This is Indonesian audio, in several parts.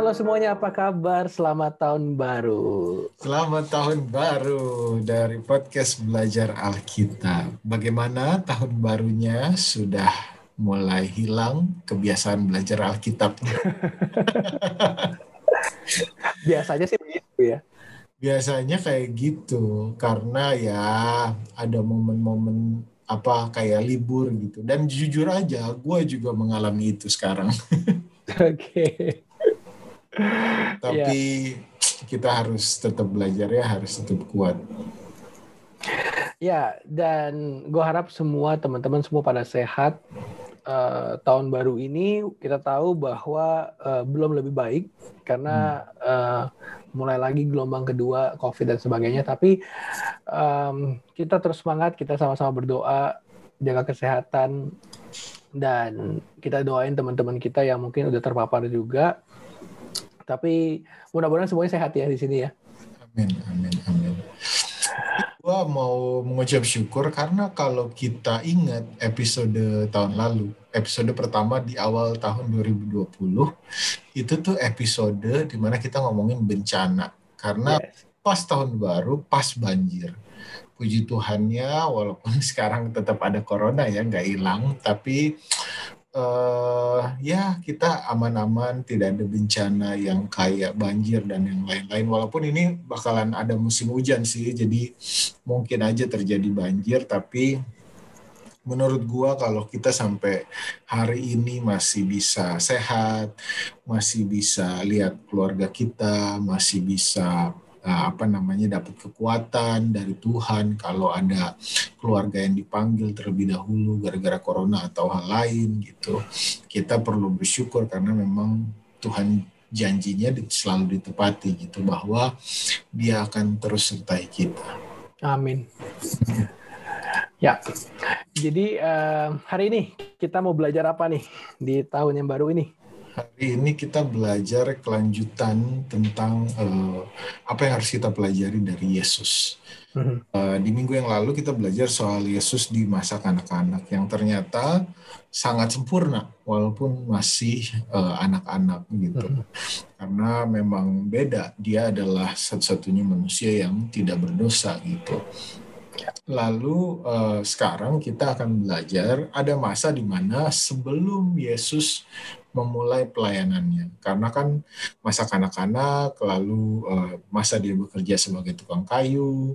Halo semuanya, apa kabar? Selamat tahun baru. Selamat tahun baru dari podcast Belajar Alkitab. Bagaimana tahun barunya sudah mulai hilang kebiasaan belajar Alkitab? Biasanya sih begitu ya. Biasanya kayak gitu karena ya ada momen-momen apa kayak libur gitu. Dan jujur aja, gue juga mengalami itu sekarang. Oke. Okay. Tapi yeah. kita harus tetap belajar ya, harus tetap kuat. Ya, dan gue harap semua teman-teman semua pada sehat. Uh, tahun baru ini kita tahu bahwa uh, belum lebih baik karena uh, mulai lagi gelombang kedua COVID dan sebagainya. Tapi um, kita terus semangat, kita sama-sama berdoa, jaga kesehatan, dan kita doain teman-teman kita yang mungkin udah terpapar juga tapi mudah-mudahan semuanya sehat ya di sini ya. Amin, amin, amin. Gua mau mengucap syukur karena kalau kita ingat episode tahun lalu, episode pertama di awal tahun 2020, itu tuh episode di mana kita ngomongin bencana. Karena yes. pas tahun baru, pas banjir puji Tuhannya walaupun sekarang tetap ada corona ya nggak hilang tapi uh, ya kita aman-aman tidak ada bencana yang kayak banjir dan yang lain-lain. Walaupun ini bakalan ada musim hujan sih jadi mungkin aja terjadi banjir. Tapi menurut gua kalau kita sampai hari ini masih bisa sehat, masih bisa lihat keluarga kita, masih bisa apa namanya dapat kekuatan dari Tuhan kalau ada keluarga yang dipanggil terlebih dahulu gara-gara corona atau hal lain gitu. Kita perlu bersyukur karena memang Tuhan janjinya selalu ditepati gitu bahwa dia akan terus sertai kita. Amin. Ya, jadi uh, hari ini kita mau belajar apa nih di tahun yang baru ini? Hari ini kita belajar kelanjutan tentang uh, apa yang harus kita pelajari dari Yesus. Uh, di minggu yang lalu kita belajar soal Yesus di masa kanak-kanak yang ternyata sangat sempurna walaupun masih uh, anak-anak gitu. Mm-hmm. Karena memang beda, dia adalah satu-satunya manusia yang tidak berdosa gitu. Lalu uh, sekarang kita akan belajar ada masa di mana sebelum Yesus memulai pelayanannya karena kan masa kanak-kanak lalu uh, masa dia bekerja sebagai tukang kayu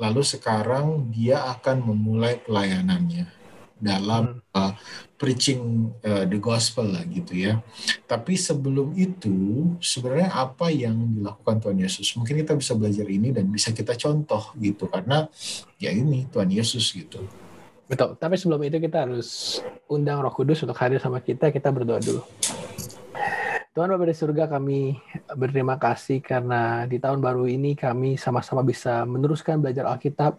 lalu sekarang dia akan memulai pelayanannya dalam uh, preaching uh, the gospel lah gitu ya. Tapi sebelum itu sebenarnya apa yang dilakukan Tuhan Yesus? Mungkin kita bisa belajar ini dan bisa kita contoh gitu karena ya ini Tuhan Yesus gitu. Betul. Tapi sebelum itu kita harus undang Roh Kudus untuk hadir sama kita. Kita berdoa dulu. Tuhan Bapa di surga kami berterima kasih karena di tahun baru ini kami sama-sama bisa meneruskan belajar Alkitab.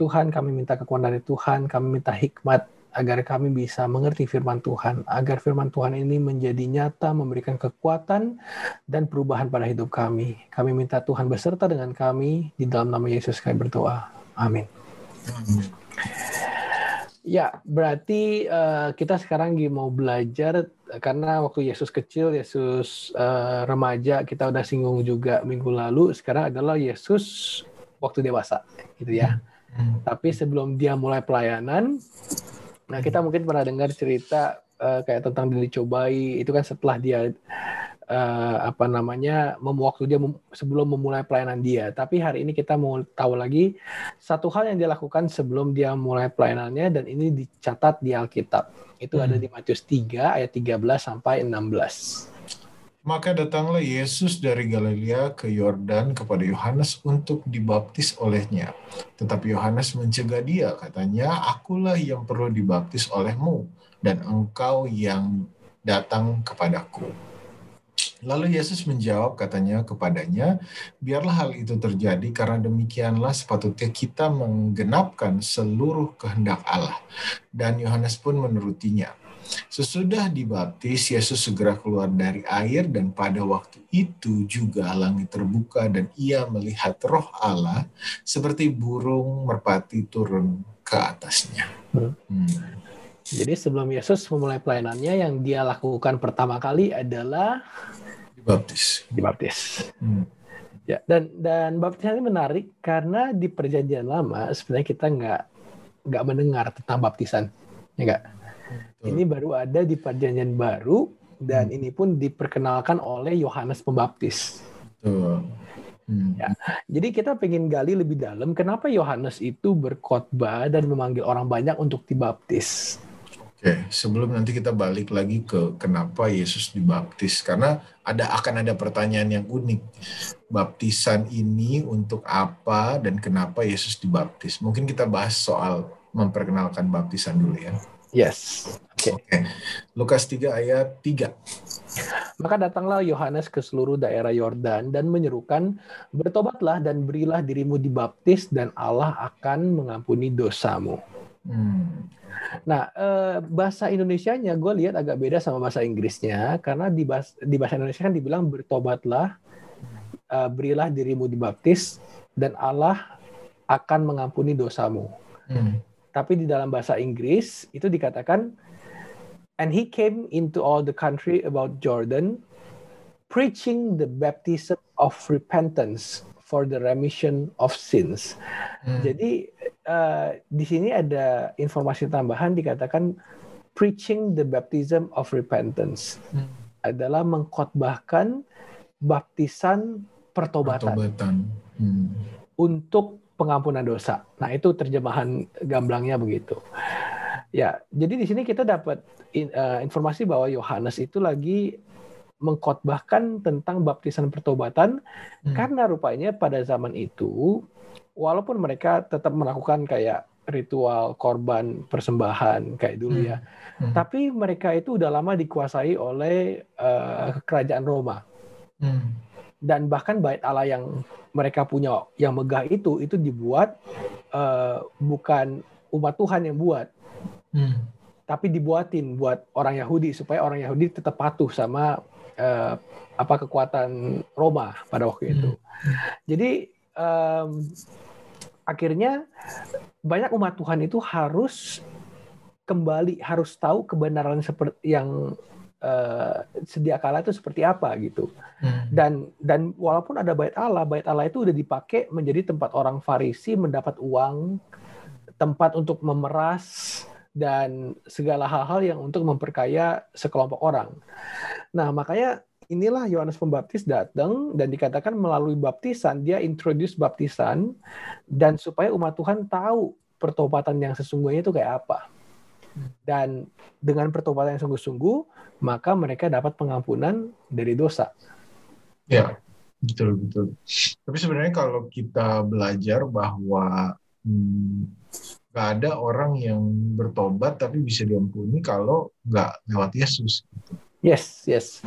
Tuhan kami minta kekuatan dari Tuhan, kami minta hikmat agar kami bisa mengerti firman Tuhan, agar firman Tuhan ini menjadi nyata, memberikan kekuatan dan perubahan pada hidup kami. Kami minta Tuhan beserta dengan kami, di dalam nama Yesus kami berdoa. Amin. Amin. Ya, berarti uh, kita sekarang lagi mau belajar karena waktu Yesus kecil, Yesus uh, remaja, kita udah singgung juga minggu lalu. Sekarang adalah Yesus waktu dewasa, gitu ya. Hmm. Tapi sebelum dia mulai pelayanan, nah kita mungkin pernah dengar cerita uh, kayak tentang dicobai itu kan setelah dia uh, apa namanya waktu dia mem, sebelum memulai pelayanan dia. Tapi hari ini kita mau tahu lagi satu hal yang dia lakukan sebelum dia mulai pelayanannya dan ini dicatat di Alkitab. Itu hmm. ada di Matius 3 ayat 13 sampai 16. Maka datanglah Yesus dari Galilea ke Yordan kepada Yohanes untuk dibaptis olehnya. Tetapi Yohanes mencegah dia, katanya, "Akulah yang perlu dibaptis olehmu, dan engkau yang datang kepadaku." Lalu Yesus menjawab katanya kepadanya, biarlah hal itu terjadi karena demikianlah sepatutnya kita menggenapkan seluruh kehendak Allah. Dan Yohanes pun menurutinya. Sesudah dibaptis, Yesus segera keluar dari air dan pada waktu itu juga langit terbuka dan ia melihat roh Allah seperti burung merpati turun ke atasnya. Hmm. Jadi sebelum Yesus memulai pelayanannya, yang dia lakukan pertama kali adalah Dibaptis. Dibaptis. Hmm. Ya, dan dan baptisan ini menarik karena di perjanjian lama sebenarnya kita nggak nggak mendengar tentang baptisan, ya nggak? Ini baru ada di perjanjian baru dan hmm. ini pun diperkenalkan oleh Yohanes Pembaptis. Betul. Hmm. Ya. Jadi kita pengen gali lebih dalam kenapa Yohanes itu berkhotbah dan memanggil orang banyak untuk dibaptis. Oke, sebelum nanti kita balik lagi ke kenapa Yesus dibaptis, karena ada akan ada pertanyaan yang unik. Baptisan ini untuk apa dan kenapa Yesus dibaptis? Mungkin kita bahas soal memperkenalkan baptisan dulu ya. Yes. Oke. Okay. Okay. Lukas 3 ayat 3. Maka datanglah Yohanes ke seluruh daerah Yordan dan menyerukan, "Bertobatlah dan berilah dirimu dibaptis dan Allah akan mengampuni dosamu." Hmm. Nah, eh, bahasa Indonesia-nya gue lihat agak beda sama bahasa Inggrisnya karena di bahasa, di bahasa Indonesia kan dibilang bertobatlah, eh, berilah dirimu dibaptis dan Allah akan mengampuni dosamu. Hmm. Tapi di dalam bahasa Inggris itu dikatakan and he came into all the country about Jordan preaching the baptism of repentance for the remission of sins. Hmm. Jadi uh, di sini ada informasi tambahan dikatakan preaching the baptism of repentance hmm. adalah mengkhotbahkan baptisan pertobatan, pertobatan. Hmm. untuk pengampunan dosa. Nah itu terjemahan gamblangnya begitu. Ya, jadi di sini kita dapat in, uh, informasi bahwa Yohanes itu lagi mengkhotbahkan tentang baptisan pertobatan hmm. karena rupanya pada zaman itu walaupun mereka tetap melakukan kayak ritual korban persembahan kayak dulu ya hmm. Hmm. tapi mereka itu udah lama dikuasai oleh uh, kerajaan Roma hmm. dan bahkan bait Allah yang mereka punya yang megah itu itu dibuat uh, bukan umat Tuhan yang buat hmm. tapi dibuatin buat orang Yahudi supaya orang Yahudi tetap patuh sama uh, apa kekuatan Roma pada waktu itu. Hmm. Jadi um, akhirnya banyak umat Tuhan itu harus kembali harus tahu kebenaran seperti yang uh, sedia kala itu seperti apa gitu. Hmm. Dan dan walaupun ada bait Allah, bait Allah itu udah dipakai menjadi tempat orang Farisi mendapat uang, tempat untuk memeras dan segala hal-hal yang untuk memperkaya sekelompok orang. Nah, makanya inilah Yohanes Pembaptis datang dan dikatakan melalui baptisan dia introduce baptisan dan supaya umat Tuhan tahu pertobatan yang sesungguhnya itu kayak apa. Dan dengan pertobatan yang sungguh-sungguh, maka mereka dapat pengampunan dari dosa. Ya, betul betul. Tapi sebenarnya kalau kita belajar bahwa hmm, nggak ada orang yang bertobat tapi bisa diampuni kalau nggak lewat Yesus. Yes, yes.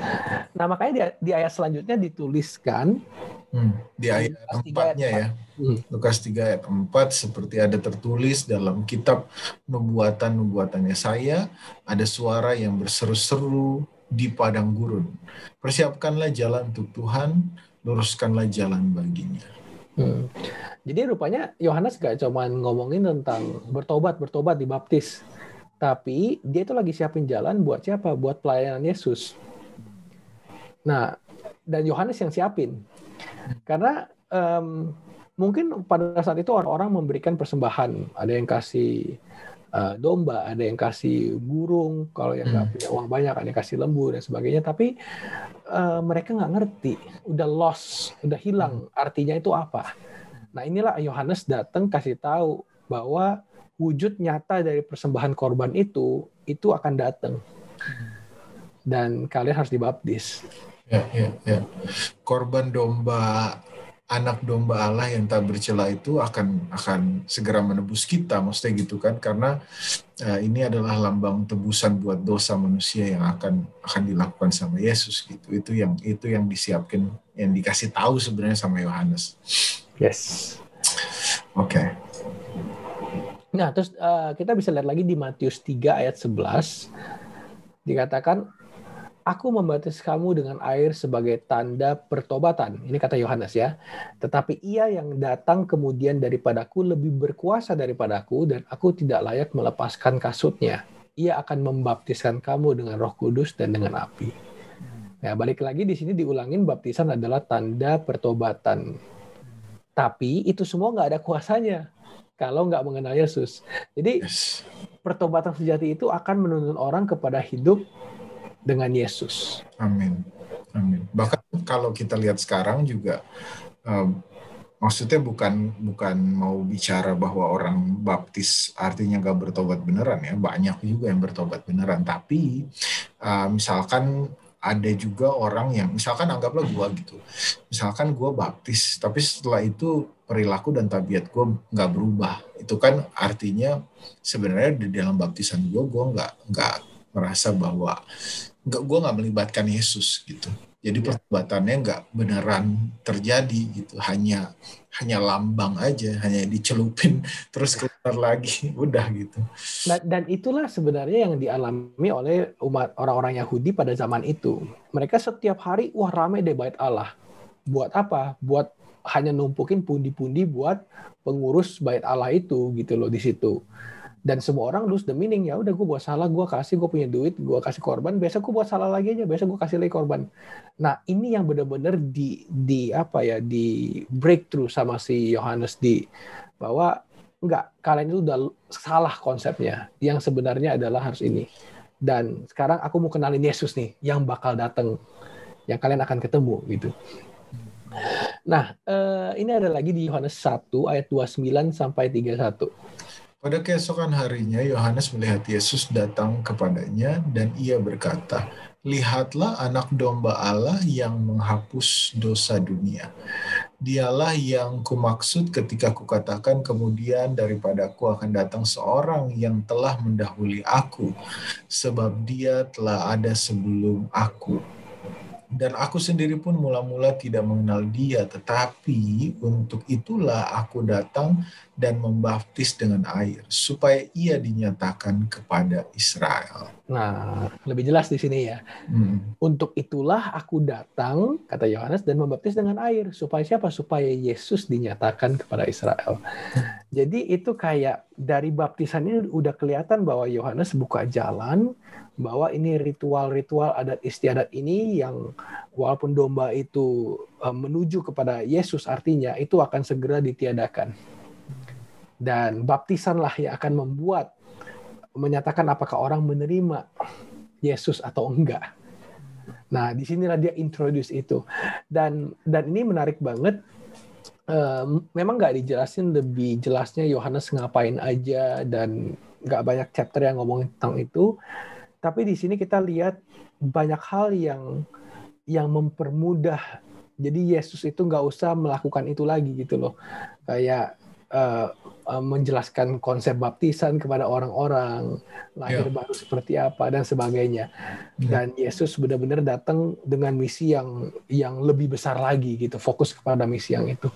Nah makanya di, di ayat selanjutnya dituliskan hmm, di ayat empatnya ya, hmm. Lukas 3 ayat 4 seperti ada tertulis dalam kitab nubuatan nubuatannya saya ada suara yang berseru-seru di padang gurun. Persiapkanlah jalan untuk Tuhan, luruskanlah jalan baginya. Hmm. Jadi rupanya Yohanes gak cuma ngomongin tentang bertobat, bertobat, dibaptis. Tapi dia itu lagi siapin jalan buat siapa? Buat pelayanan Yesus. Nah, dan Yohanes yang siapin. Karena um, mungkin pada saat itu orang-orang memberikan persembahan. Ada yang kasih uh, domba, ada yang kasih burung, kalau yang nggak hmm. punya uang banyak, ada yang kasih lembu dan sebagainya. Tapi uh, mereka nggak ngerti, udah lost, udah hilang hmm. artinya itu apa. Nah inilah Yohanes datang kasih tahu bahwa wujud nyata dari persembahan korban itu itu akan datang dan kalian harus dibaptis. Ya, ya, ya. Korban domba anak domba Allah yang tak bercela itu akan akan segera menebus kita, maksudnya gitu kan? Karena uh, ini adalah lambang tebusan buat dosa manusia yang akan akan dilakukan sama Yesus gitu. Itu yang itu yang disiapkan, yang dikasih tahu sebenarnya sama Yohanes. Yes. Oke. Okay. Nah, terus uh, kita bisa lihat lagi di Matius 3 ayat 11 dikatakan Aku membaptis kamu dengan air sebagai tanda pertobatan. Ini kata Yohanes ya. Tetapi ia yang datang kemudian daripadaku lebih berkuasa daripadaku dan aku tidak layak melepaskan kasutnya. Ia akan membaptiskan kamu dengan roh kudus dan dengan api. Nah, balik lagi di sini diulangin baptisan adalah tanda pertobatan. Tapi itu semua nggak ada kuasanya kalau nggak mengenal Yesus. Jadi yes. pertobatan sejati itu akan menuntun orang kepada hidup dengan Yesus. Amin. Amin. Bahkan kalau kita lihat sekarang juga um, maksudnya bukan bukan mau bicara bahwa orang baptis artinya gak bertobat beneran ya banyak juga yang bertobat beneran tapi uh, misalkan ada juga orang yang misalkan anggaplah gue gitu misalkan gue baptis tapi setelah itu perilaku dan tabiat gue nggak berubah itu kan artinya sebenarnya di dalam baptisan gue gue nggak nggak merasa bahwa nggak gue nggak melibatkan Yesus gitu. Jadi ya. perbuatannya nggak beneran terjadi gitu. Hanya hanya lambang aja hanya dicelupin terus keluar lagi udah gitu. Dan, dan itulah sebenarnya yang dialami oleh umat orang-orang Yahudi pada zaman itu. Mereka setiap hari wah rame deh bait Allah. Buat apa? Buat hanya numpukin pundi-pundi buat pengurus bait Allah itu gitu loh di situ dan semua orang lose the meaning ya udah gue buat salah gue kasih gue punya duit gue kasih korban biasa gue buat salah lagi aja biasa gue kasih lagi korban. Nah ini yang benar-benar di di apa ya di breakthrough sama si Yohanes di bahwa enggak kalian itu udah salah konsepnya. Yang sebenarnya adalah harus ini. Dan sekarang aku mau kenalin Yesus nih yang bakal datang yang kalian akan ketemu gitu. Nah eh, ini ada lagi di Yohanes 1 ayat 29 sampai 31 pada keesokan harinya, Yohanes melihat Yesus datang kepadanya dan ia berkata, Lihatlah anak domba Allah yang menghapus dosa dunia. Dialah yang kumaksud ketika kukatakan kemudian daripada aku akan datang seorang yang telah mendahului aku, sebab dia telah ada sebelum aku dan aku sendiri pun mula-mula tidak mengenal dia, tetapi untuk itulah aku datang dan membaptis dengan air, supaya ia dinyatakan kepada Israel. Nah, lebih jelas di sini ya. Hmm. Untuk itulah aku datang, kata Yohanes, dan membaptis dengan air, supaya siapa? Supaya Yesus dinyatakan kepada Israel. Jadi itu kayak dari baptisannya udah kelihatan bahwa Yohanes buka jalan, bahwa ini ritual-ritual adat istiadat ini yang walaupun domba itu uh, menuju kepada Yesus artinya itu akan segera ditiadakan. Dan baptisanlah yang akan membuat menyatakan apakah orang menerima Yesus atau enggak. Nah, di sinilah dia introduce itu. Dan dan ini menarik banget. Uh, memang nggak dijelasin lebih jelasnya Yohanes ngapain aja dan nggak banyak chapter yang ngomongin tentang itu tapi di sini kita lihat banyak hal yang yang mempermudah. Jadi Yesus itu nggak usah melakukan itu lagi gitu loh. Kayak uh, uh, menjelaskan konsep baptisan kepada orang-orang, lahir yeah. baru seperti apa dan sebagainya. Yeah. Dan Yesus benar-benar datang dengan misi yang yang lebih besar lagi gitu, fokus kepada misi yang itu.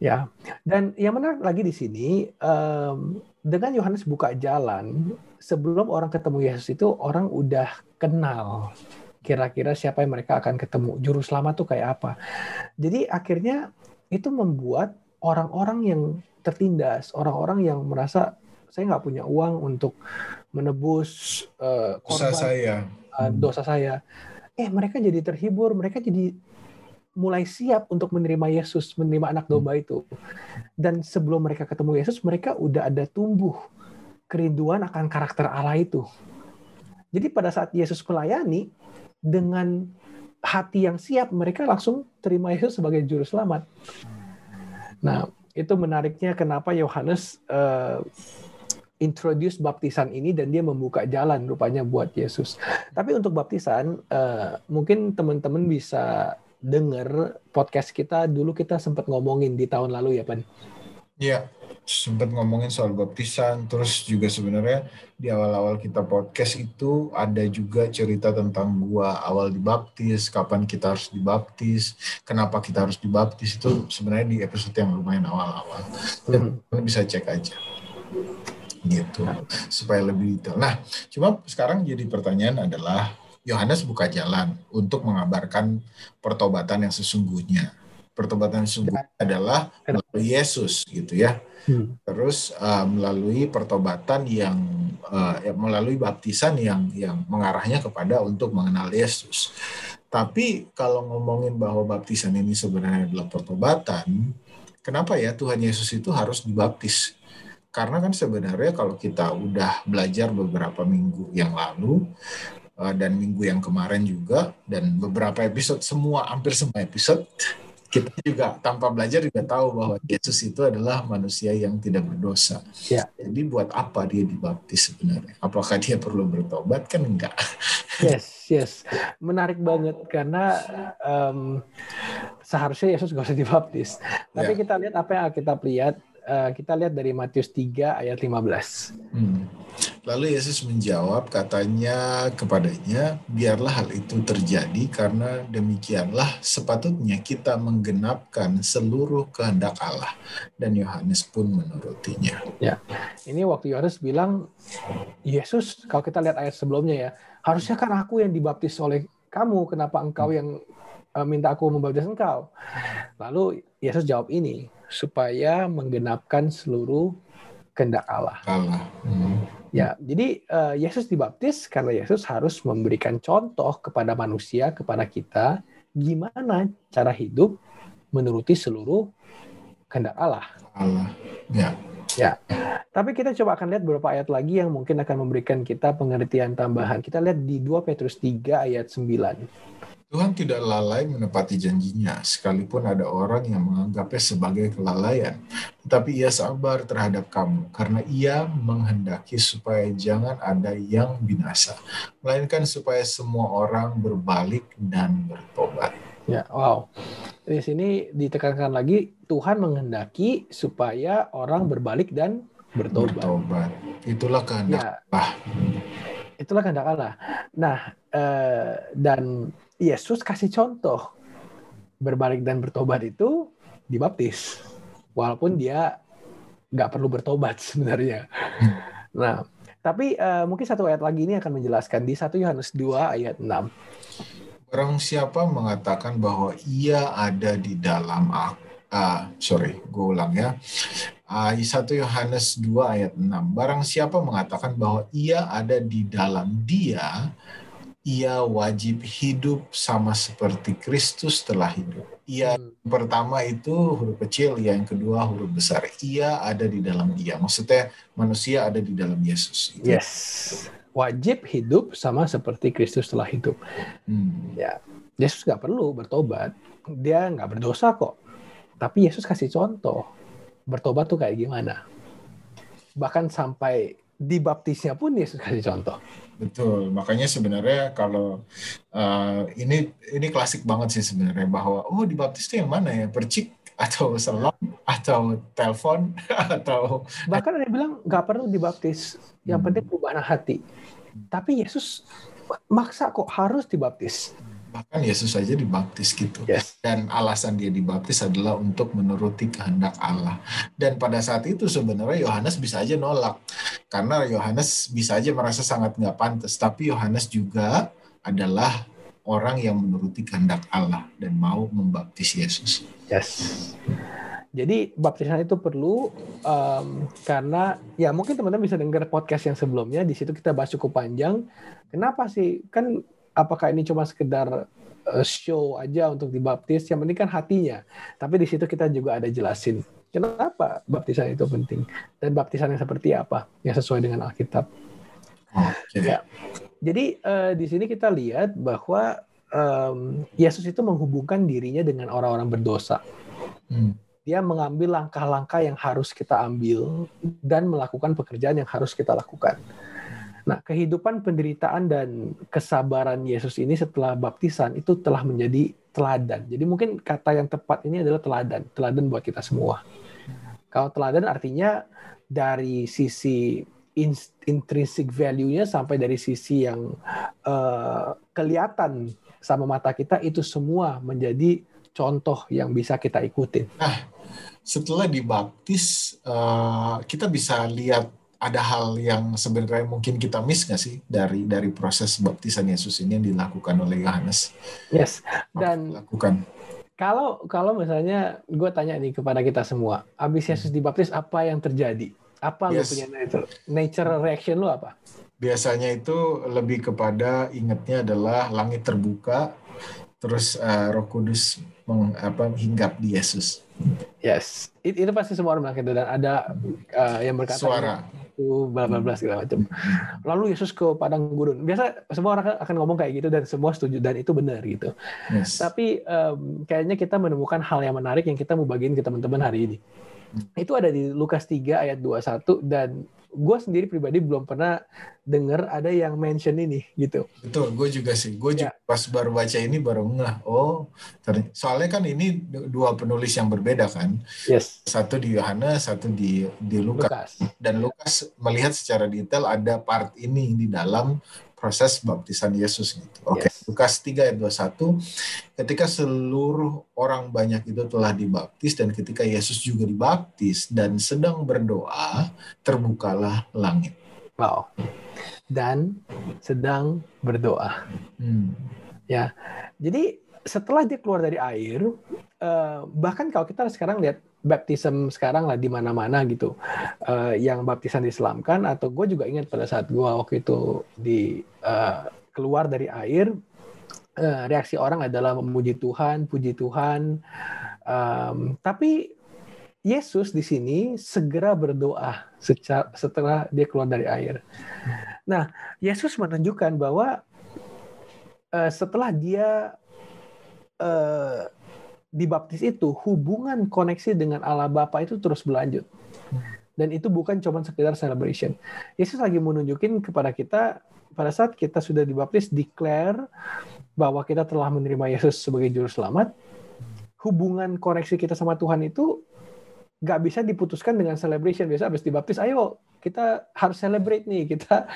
Ya, dan yang menarik lagi di sini um, dengan Yohanes buka jalan, sebelum orang ketemu Yesus itu orang udah kenal kira-kira siapa yang mereka akan ketemu, juru selamat tuh kayak apa. Jadi akhirnya itu membuat orang-orang yang tertindas, orang-orang yang merasa saya nggak punya uang untuk menebus uh, korban, dosa saya, uh, dosa saya. Eh mereka jadi terhibur, mereka jadi mulai siap untuk menerima Yesus, menerima anak domba itu. Dan sebelum mereka ketemu Yesus, mereka udah ada tumbuh kerinduan akan karakter Allah itu. Jadi pada saat Yesus melayani dengan hati yang siap, mereka langsung terima Yesus sebagai juru selamat. Nah, itu menariknya kenapa Yohanes uh, introduce baptisan ini dan dia membuka jalan rupanya buat Yesus. Tapi untuk baptisan, uh, mungkin teman-teman bisa dengar podcast kita dulu kita sempat ngomongin di tahun lalu ya Pan. Iya, sempat ngomongin soal baptisan, terus juga sebenarnya di awal-awal kita podcast itu ada juga cerita tentang gua awal dibaptis, kapan kita harus dibaptis, kenapa kita harus dibaptis itu sebenarnya di episode yang lumayan awal-awal. Dan hmm. bisa cek aja gitu supaya lebih detail. Nah, cuma sekarang jadi pertanyaan adalah Yohanes buka jalan untuk mengabarkan pertobatan yang sesungguhnya. Pertobatan yang sesungguhnya adalah melalui Yesus gitu ya. Hmm. Terus uh, melalui pertobatan yang uh, ya, melalui baptisan yang yang mengarahnya kepada untuk mengenal Yesus. Tapi kalau ngomongin bahwa baptisan ini sebenarnya adalah pertobatan, kenapa ya Tuhan Yesus itu harus dibaptis? Karena kan sebenarnya kalau kita udah belajar beberapa minggu yang lalu dan minggu yang kemarin juga dan beberapa episode semua hampir semua episode kita juga tanpa belajar juga tahu bahwa Yesus itu adalah manusia yang tidak berdosa. Ya. Jadi buat apa dia dibaptis sebenarnya? Apakah dia perlu bertobat? Kan enggak. Yes, yes. Menarik banget karena um, seharusnya Yesus gak usah dibaptis. Tapi ya. kita lihat apa yang kita lihat. Uh, kita lihat dari Matius 3 ayat 15. Hmm. Lalu Yesus menjawab katanya kepadanya, biarlah hal itu terjadi karena demikianlah sepatutnya kita menggenapkan seluruh kehendak Allah. Dan Yohanes pun menurutinya. Ya, ini waktu Yohanes bilang, Yesus, kalau kita lihat ayat sebelumnya ya, harusnya kan aku yang dibaptis oleh kamu, kenapa engkau yang eh, minta aku membaptis engkau? Lalu Yesus jawab ini, supaya menggenapkan seluruh kehendak Allah. Allah. Hmm. Ya, jadi uh, Yesus dibaptis karena Yesus harus memberikan contoh kepada manusia, kepada kita, gimana cara hidup menuruti seluruh kehendak Allah. Allah. Ya. Ya. Tapi kita coba akan lihat beberapa ayat lagi yang mungkin akan memberikan kita pengertian tambahan. Kita lihat di 2 Petrus 3 ayat 9. Tuhan tidak lalai menepati janjinya, sekalipun ada orang yang menganggapnya sebagai kelalaian. Tetapi ia sabar terhadap kamu, karena ia menghendaki supaya jangan ada yang binasa, melainkan supaya semua orang berbalik dan bertobat. Ya, wow. Di sini ditekankan lagi, Tuhan menghendaki supaya orang berbalik dan bertobat. bertobat. Itulah kehendak ya. Itulah kehendak Allah. Nah, eh, dan Yesus kasih contoh berbalik dan bertobat itu dibaptis, walaupun dia nggak perlu bertobat sebenarnya. Nah, tapi uh, mungkin satu ayat lagi ini akan menjelaskan di 1 Yohanes 2 ayat 6. Barang siapa mengatakan bahwa ia ada di dalam aku, uh, sorry, gue ulang ya. Uh, 1 Yohanes 2 ayat 6. Barang siapa mengatakan bahwa ia ada di dalam dia, ia wajib hidup sama seperti Kristus telah hidup. Ia hmm. pertama itu huruf kecil, yang kedua huruf besar. Ia ada di dalam dia. Maksudnya manusia ada di dalam Yesus. Itu. Yes. Wajib hidup sama seperti Kristus telah hidup. Hmm. Ya, Yesus nggak perlu bertobat. Dia nggak berdosa kok. Tapi Yesus kasih contoh. Bertobat tuh kayak gimana. Bahkan sampai dibaptisnya pun Yesus kasih contoh. Betul, makanya sebenarnya kalau uh, ini ini klasik banget sih sebenarnya bahwa oh dibaptis itu yang mana ya percik atau selam atau telepon atau bahkan ada yang bilang nggak perlu dibaptis, yang hmm. penting perubahan hati. Tapi Yesus maksa kok harus dibaptis bahkan Yesus saja dibaptis gitu. Yes. Dan alasan dia dibaptis adalah untuk menuruti kehendak Allah. Dan pada saat itu sebenarnya Yohanes bisa aja nolak. Karena Yohanes bisa aja merasa sangat nggak pantas. Tapi Yohanes juga adalah orang yang menuruti kehendak Allah dan mau membaptis Yesus. Yes. Jadi baptisan itu perlu um, karena ya mungkin teman-teman bisa dengar podcast yang sebelumnya di situ kita bahas cukup panjang. Kenapa sih? Kan apakah ini cuma sekedar uh, show aja untuk dibaptis? Yang penting kan hatinya. Tapi di situ kita juga ada jelasin kenapa baptisan itu penting? Dan baptisan yang seperti apa yang sesuai dengan Alkitab? Okay. ya. Jadi uh, di sini kita lihat bahwa um, Yesus itu menghubungkan dirinya dengan orang-orang berdosa. Hmm. dia mengambil langkah-langkah yang harus kita ambil dan melakukan pekerjaan yang harus kita lakukan Nah, kehidupan penderitaan dan kesabaran Yesus ini setelah baptisan itu telah menjadi teladan. Jadi mungkin kata yang tepat ini adalah teladan, teladan buat kita semua. Kalau teladan artinya dari sisi intrinsic value-nya sampai dari sisi yang uh, kelihatan sama mata kita itu semua menjadi contoh yang bisa kita ikutin. Nah, setelah dibaptis uh, kita bisa lihat ada hal yang sebenarnya mungkin kita miss nggak sih dari dari proses baptisan Yesus ini yang dilakukan oleh Yohanes? Yes. Dan lakukan. Kalau kalau misalnya gue tanya nih kepada kita semua, abis Yesus dibaptis apa yang terjadi? Apa yes. lu punya nature? Nature reaction lu apa? Biasanya itu lebih kepada ingatnya adalah langit terbuka, terus uh, Roh Kudus meng, apa, hinggap di Yesus. Yes, It, itu pasti semua orang bilang gitu dan ada uh, yang berkata suara itu bla bla bla segala macam. Lalu Yesus ke padang gurun. Biasa semua orang akan ngomong kayak gitu dan semua setuju dan itu benar gitu. Yes. Tapi um, kayaknya kita menemukan hal yang menarik yang kita mau bagiin ke teman-teman hari ini. Hmm. Itu ada di Lukas 3 ayat 21 dan gue sendiri pribadi belum pernah dengar ada yang mention ini gitu. Betul, gue juga sih. Gue ya. juga pas baru baca ini baru ngeh. Oh, soalnya kan ini dua penulis yang berbeda kan. Yes. Satu di Yohanes, satu di di Lukas. Lukas. Dan Lukas melihat secara detail ada part ini di dalam proses baptisan Yesus gitu. Oke, okay. yes. Lukas 3 ayat 21 ketika seluruh orang banyak itu telah dibaptis dan ketika Yesus juga dibaptis dan sedang berdoa, terbukalah langit. Wow. Dan sedang berdoa. Hmm. Ya. Jadi setelah dia keluar dari air, uh, bahkan kalau kita sekarang lihat baptism sekarang lah di mana-mana gitu uh, yang baptisan diselamkan atau gue juga ingat pada saat gue waktu itu di uh, keluar dari air uh, reaksi orang adalah memuji Tuhan puji Tuhan um, tapi Yesus di sini segera berdoa secara, setelah dia keluar dari air. Nah, Yesus menunjukkan bahwa setelah dia uh, dibaptis itu hubungan koneksi dengan Allah Bapa itu terus berlanjut. Dan itu bukan cuma sekedar celebration. Yesus lagi menunjukin kepada kita pada saat kita sudah dibaptis declare bahwa kita telah menerima Yesus sebagai juru selamat, hubungan koneksi kita sama Tuhan itu nggak bisa diputuskan dengan celebration. Biasa habis dibaptis, ayo kita harus celebrate nih. Kita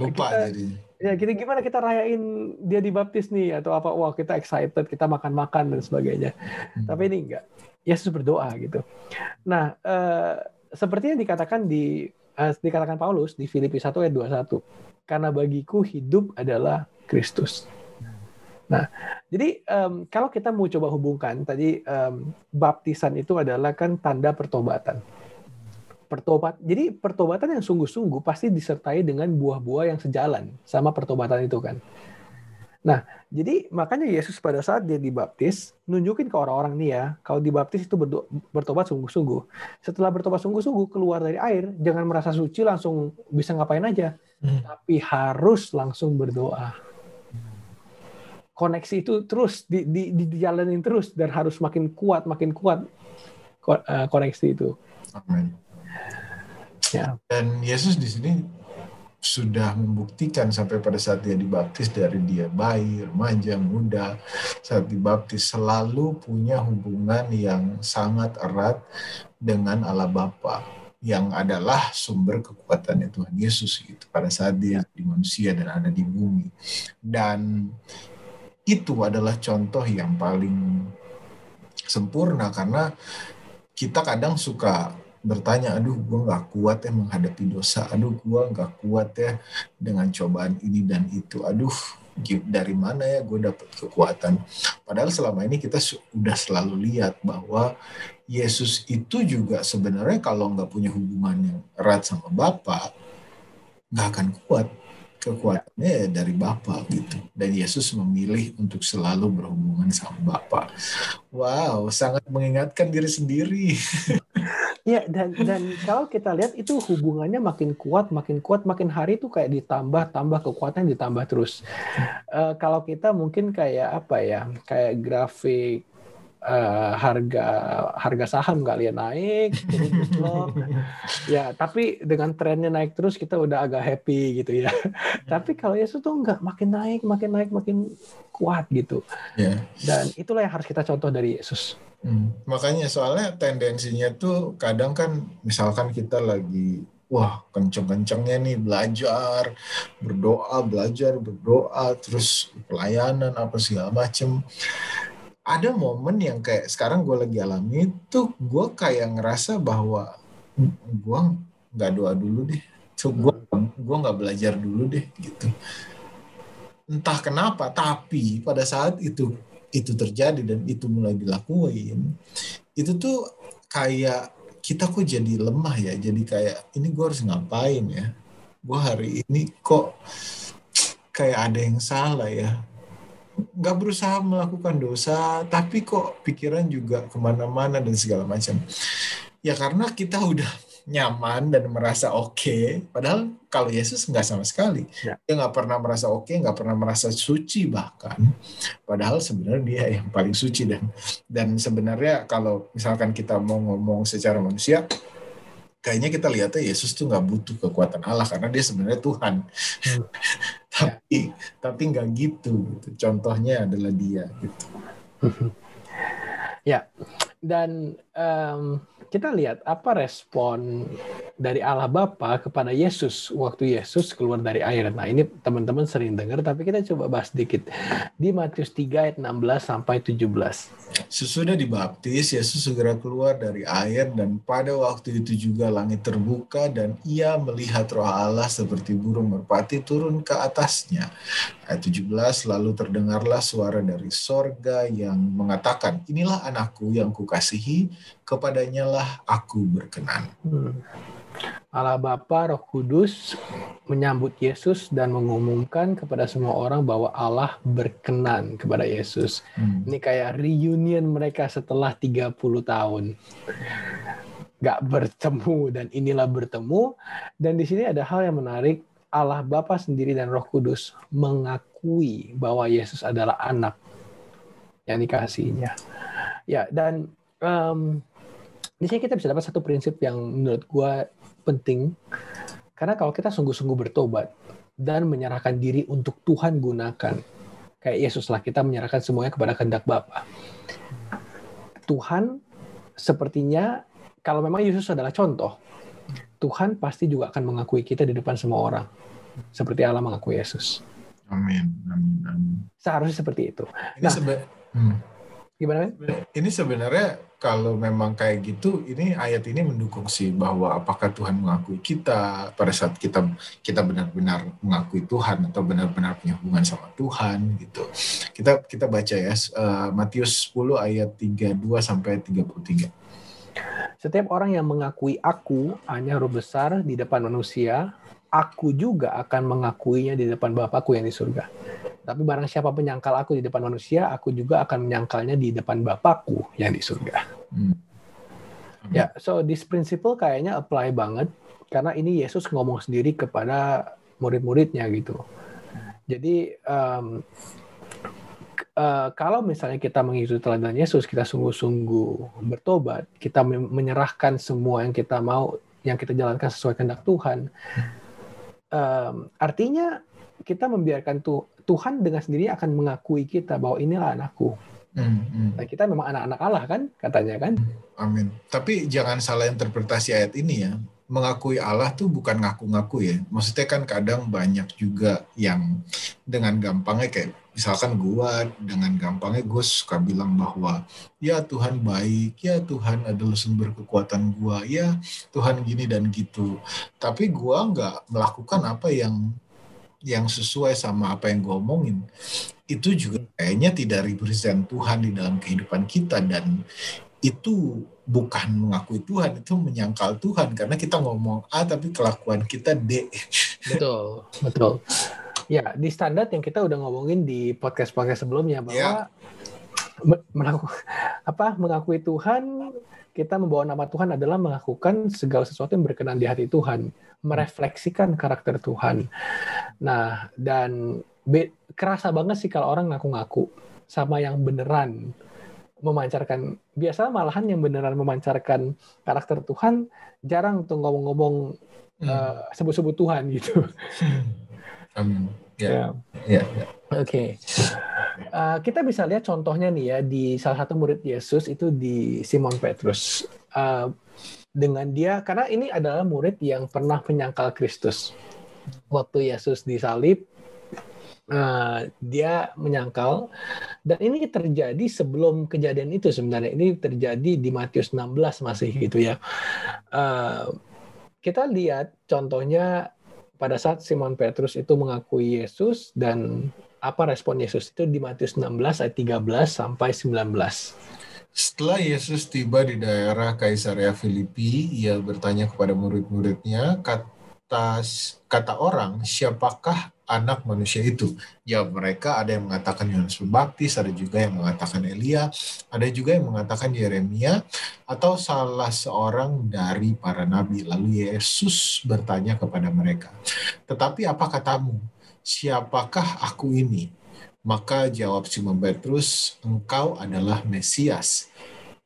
lupa kita, jadi ya kita gimana kita rayain dia dibaptis nih atau apa? Wah kita excited kita makan-makan dan sebagainya. Hmm. tapi ini enggak. Yesus berdoa gitu. Nah eh, seperti yang dikatakan di eh, dikatakan Paulus di Filipi 1 ayat 21 karena bagiku hidup adalah Kristus. Nah, jadi um, kalau kita mau coba hubungkan tadi um, baptisan itu adalah kan tanda pertobatan pertobat. Jadi pertobatan yang sungguh-sungguh pasti disertai dengan buah-buah yang sejalan sama pertobatan itu kan. Nah, jadi makanya Yesus pada saat dia dibaptis, nunjukin ke orang-orang nih ya, kalau dibaptis itu bertobat sungguh-sungguh. Setelah bertobat sungguh-sungguh keluar dari air, jangan merasa suci langsung bisa ngapain aja, hmm. tapi harus langsung berdoa. Koneksi itu terus di, di, di, dijalanin terus dan harus makin kuat, makin kuat eh, koneksi itu. Amen. Ya. Dan Yesus di sini sudah membuktikan sampai pada saat dia dibaptis dari dia bayi, remaja, muda, saat dibaptis selalu punya hubungan yang sangat erat dengan Allah Bapa yang adalah sumber kekuatan Tuhan Yesus gitu pada saat dia di manusia dan ada di bumi. Dan itu adalah contoh yang paling sempurna karena kita kadang suka bertanya, aduh gue nggak kuat ya menghadapi dosa, aduh gue nggak kuat ya dengan cobaan ini dan itu, aduh dari mana ya gue dapat kekuatan. Padahal selama ini kita sudah selalu lihat bahwa Yesus itu juga sebenarnya kalau nggak punya hubungan yang erat sama Bapa, nggak akan kuat. Kekuatannya ya dari Bapa gitu. Dan Yesus memilih untuk selalu berhubungan sama Bapa. Wow, sangat mengingatkan diri sendiri. Ya dan dan kalau kita lihat itu hubungannya makin kuat, makin kuat, makin hari itu kayak ditambah, tambah kekuatan ditambah terus. Uh, kalau kita mungkin kayak apa ya, kayak grafik uh, harga harga saham kali ya naik, terus loh. ya tapi dengan trennya naik terus kita udah agak happy gitu ya. tapi kalau Yesus tuh enggak, makin naik, makin naik, makin kuat gitu. Yeah. Dan itulah yang harus kita contoh dari Yesus. Hmm. Makanya soalnya tendensinya tuh kadang kan misalkan kita lagi wah kenceng-kencengnya nih belajar, berdoa, belajar, berdoa, terus pelayanan apa segala macem. Ada momen yang kayak sekarang gue lagi alami itu gue kayak ngerasa bahwa gue nggak doa dulu deh, so, gue gue nggak belajar dulu deh gitu. Entah kenapa, tapi pada saat itu itu terjadi dan itu mulai dilakuin, itu tuh kayak kita kok jadi lemah ya jadi kayak ini gue harus ngapain ya? Gue hari ini kok kayak ada yang salah ya nggak berusaha melakukan dosa tapi kok pikiran juga ke mana-mana dan segala macam ya karena kita udah nyaman dan merasa oke okay. padahal kalau Yesus nggak sama sekali ya. dia nggak pernah merasa oke okay, nggak pernah merasa suci bahkan padahal sebenarnya dia yang paling suci dan dan sebenarnya kalau misalkan kita mau ngomong secara manusia kayaknya kita lihatnya Yesus tuh nggak butuh kekuatan Allah karena dia sebenarnya Tuhan hmm. tapi ya. tapi nggak gitu, gitu contohnya adalah dia gitu ya dan um, kita lihat apa respon dari Allah Bapa kepada Yesus waktu Yesus keluar dari air. Nah, ini teman-teman sering dengar tapi kita coba bahas sedikit di Matius 3 ayat 16 sampai 17. Sesudah dibaptis, Yesus segera keluar dari air dan pada waktu itu juga langit terbuka dan ia melihat roh Allah seperti burung merpati turun ke atasnya. Ayat 17, lalu terdengarlah suara dari sorga yang mengatakan, inilah anakku yang kukasihi, kepadanya lah aku berkenan. Hmm. Allah Bapa Roh Kudus menyambut Yesus dan mengumumkan kepada semua orang bahwa Allah berkenan kepada Yesus. Hmm. Ini kayak reunion mereka setelah 30 tahun. Gak bertemu dan inilah bertemu. Dan di sini ada hal yang menarik Allah Bapa sendiri dan Roh Kudus mengakui bahwa Yesus adalah anak yang dikasihinya. Ya, dan um, di sini kita bisa dapat satu prinsip yang menurut gue penting. Karena kalau kita sungguh-sungguh bertobat dan menyerahkan diri untuk Tuhan gunakan, kayak Yesus lah kita menyerahkan semuanya kepada kehendak Bapa. Tuhan sepertinya kalau memang Yesus adalah contoh, Tuhan pasti juga akan mengakui kita di depan semua orang. Seperti Allah mengakui Yesus. Amin. Amin. Amin. Seharusnya seperti itu. Ini nah, sebe hmm. Gimana? Ini sebenarnya kalau memang kayak gitu, ini ayat ini mendukung sih bahwa apakah Tuhan mengakui kita pada saat kita kita benar-benar mengakui Tuhan atau benar-benar punya hubungan sama Tuhan gitu. Kita kita baca ya uh, Matius 10 ayat 32 sampai 33. Setiap orang yang mengakui aku hanya huruf besar di depan manusia, aku juga akan mengakuinya di depan Bapakku yang di surga. Tapi barang siapa menyangkal aku di depan manusia, aku juga akan menyangkalnya di depan Bapakku yang di surga. Hmm. Ya, so this principle kayaknya apply banget karena ini Yesus ngomong sendiri kepada murid-muridnya gitu. Jadi um, uh, kalau misalnya kita mengikuti teladan Yesus, kita sungguh-sungguh bertobat, kita menyerahkan semua yang kita mau, yang kita jalankan sesuai kehendak Tuhan, um, artinya kita membiarkan tuh Tuhan dengan sendiri akan mengakui kita bahwa inilah anakku. Hmm, hmm. Nah, kita memang anak-anak Allah kan katanya kan. Amin. Tapi jangan salah interpretasi ayat ini ya mengakui Allah tuh bukan ngaku-ngaku ya. Maksudnya kan kadang banyak juga yang dengan gampangnya kayak misalkan gua dengan gampangnya gue suka bilang bahwa ya Tuhan baik, ya Tuhan adalah sumber kekuatan gua, ya Tuhan gini dan gitu. Tapi gua nggak melakukan apa yang yang sesuai sama apa yang gue omongin itu juga kayaknya tidak represent Tuhan di dalam kehidupan kita dan itu bukan mengakui Tuhan, itu menyangkal Tuhan karena kita ngomong A tapi kelakuan kita D. Betul, betul. Ya, di standar yang kita udah ngomongin di podcast-podcast sebelumnya bahwa ya. melakukan apa mengakui Tuhan kita membawa nama Tuhan adalah melakukan segala sesuatu yang berkenan di hati Tuhan, merefleksikan karakter Tuhan. Nah, dan be, kerasa banget sih kalau orang ngaku-ngaku sama yang beneran memancarkan biasa malahan yang beneran memancarkan karakter Tuhan jarang tuh ngomong-ngomong hmm. uh, sebut-sebut Tuhan gitu. Amin. Ya. Ya. ya. Oke. Uh, kita bisa lihat contohnya nih ya di salah satu murid Yesus itu di Simon Petrus. Uh, dengan dia karena ini adalah murid yang pernah menyangkal Kristus. Waktu Yesus disalib, uh, dia menyangkal dan ini terjadi sebelum kejadian itu sebenarnya ini terjadi di Matius 16 masih gitu ya uh, kita lihat contohnya pada saat Simon Petrus itu mengakui Yesus dan apa respon Yesus itu di Matius 16 ayat 13 sampai 19 Setelah Yesus tiba di daerah Kaisarea Filipi, ia bertanya kepada murid-muridnya, kata kata orang, siapakah anak manusia itu? Ya mereka ada yang mengatakan Yohanes Pembaptis, ada juga yang mengatakan Elia, ada juga yang mengatakan Yeremia, atau salah seorang dari para nabi. Lalu Yesus bertanya kepada mereka, tetapi apa katamu? Siapakah aku ini? Maka jawab Simon Petrus, engkau adalah Mesias,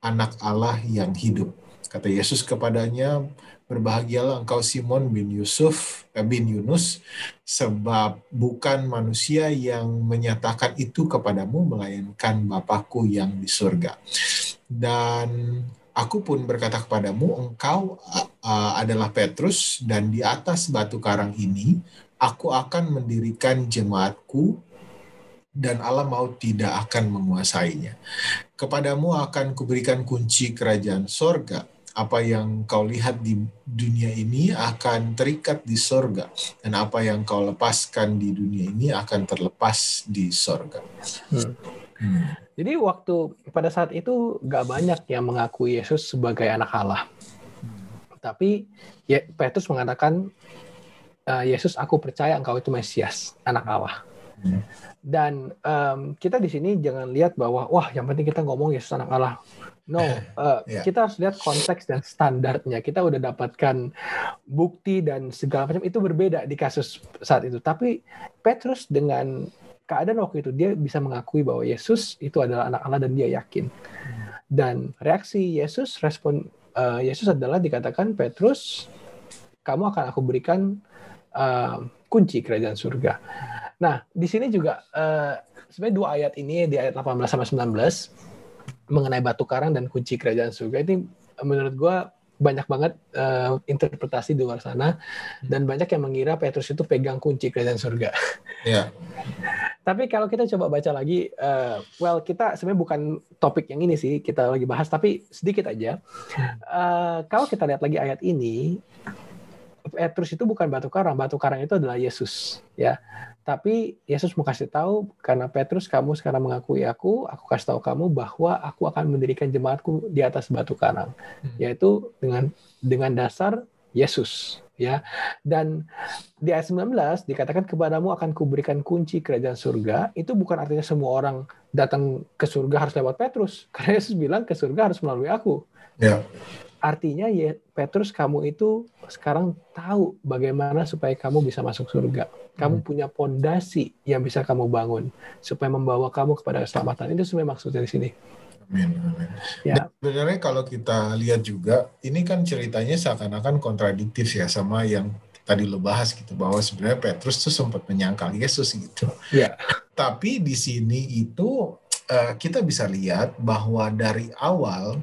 anak Allah yang hidup. Kata Yesus kepadanya, berbahagialah engkau Simon bin Yusuf eh, bin Yunus, sebab bukan manusia yang menyatakan itu kepadamu, melainkan Bapakku yang di surga. Dan aku pun berkata kepadamu, engkau uh, adalah Petrus, dan di atas batu karang ini, aku akan mendirikan jemaatku, dan Allah mau tidak akan menguasainya. Kepadamu akan kuberikan kunci kerajaan sorga. Apa yang kau lihat di dunia ini akan terikat di sorga. Dan apa yang kau lepaskan di dunia ini akan terlepas di sorga. Hmm. Hmm. Jadi waktu pada saat itu gak banyak yang mengakui Yesus sebagai anak Allah. Tapi ya, Petrus mengatakan, eh, Yesus aku percaya engkau itu Mesias, anak Allah. Dan um, kita di sini jangan lihat bahwa wah yang penting kita ngomong Yesus anak Allah. No, uh, yeah. kita harus lihat konteks dan standarnya. Kita udah dapatkan bukti dan segala macam itu berbeda di kasus saat itu. Tapi Petrus dengan keadaan waktu itu dia bisa mengakui bahwa Yesus itu adalah anak Allah dan dia yakin. Dan reaksi Yesus, respon uh, Yesus adalah dikatakan Petrus, kamu akan aku berikan uh, kunci kerajaan surga. Nah, di sini juga uh, sebenarnya dua ayat ini di ayat 18 sampai 19 mengenai batu karang dan kunci kerajaan surga ini menurut gue banyak banget uh, interpretasi di luar sana dan banyak yang mengira Petrus itu pegang kunci kerajaan surga. Yeah. tapi kalau kita coba baca lagi, uh, well kita sebenarnya bukan topik yang ini sih kita lagi bahas, tapi sedikit aja. Uh, kalau kita lihat lagi ayat ini, Petrus itu bukan batu karang, batu karang itu adalah Yesus, ya. Tapi Yesus mau kasih tahu karena Petrus kamu sekarang mengakui aku, aku kasih tahu kamu bahwa aku akan mendirikan jemaatku di atas batu karang, hmm. yaitu dengan dengan dasar Yesus, ya. Dan di ayat 19 dikatakan kepadamu akan kuberikan kunci kerajaan surga. Itu bukan artinya semua orang datang ke surga harus lewat Petrus, karena Yesus bilang ke surga harus melalui aku. Ya. Artinya ya Petrus kamu itu sekarang tahu bagaimana supaya kamu bisa masuk surga. Kamu hmm. punya pondasi yang bisa kamu bangun supaya membawa kamu kepada keselamatan. Itu sebenarnya maksudnya di sini. Amin, amin. Ya. sebenarnya kalau kita lihat juga, ini kan ceritanya seakan-akan kontradiktif ya sama yang tadi lo bahas gitu bahwa sebenarnya Petrus tuh sempat menyangkal Yesus gitu. Ya. Tapi di sini itu uh, kita bisa lihat bahwa dari awal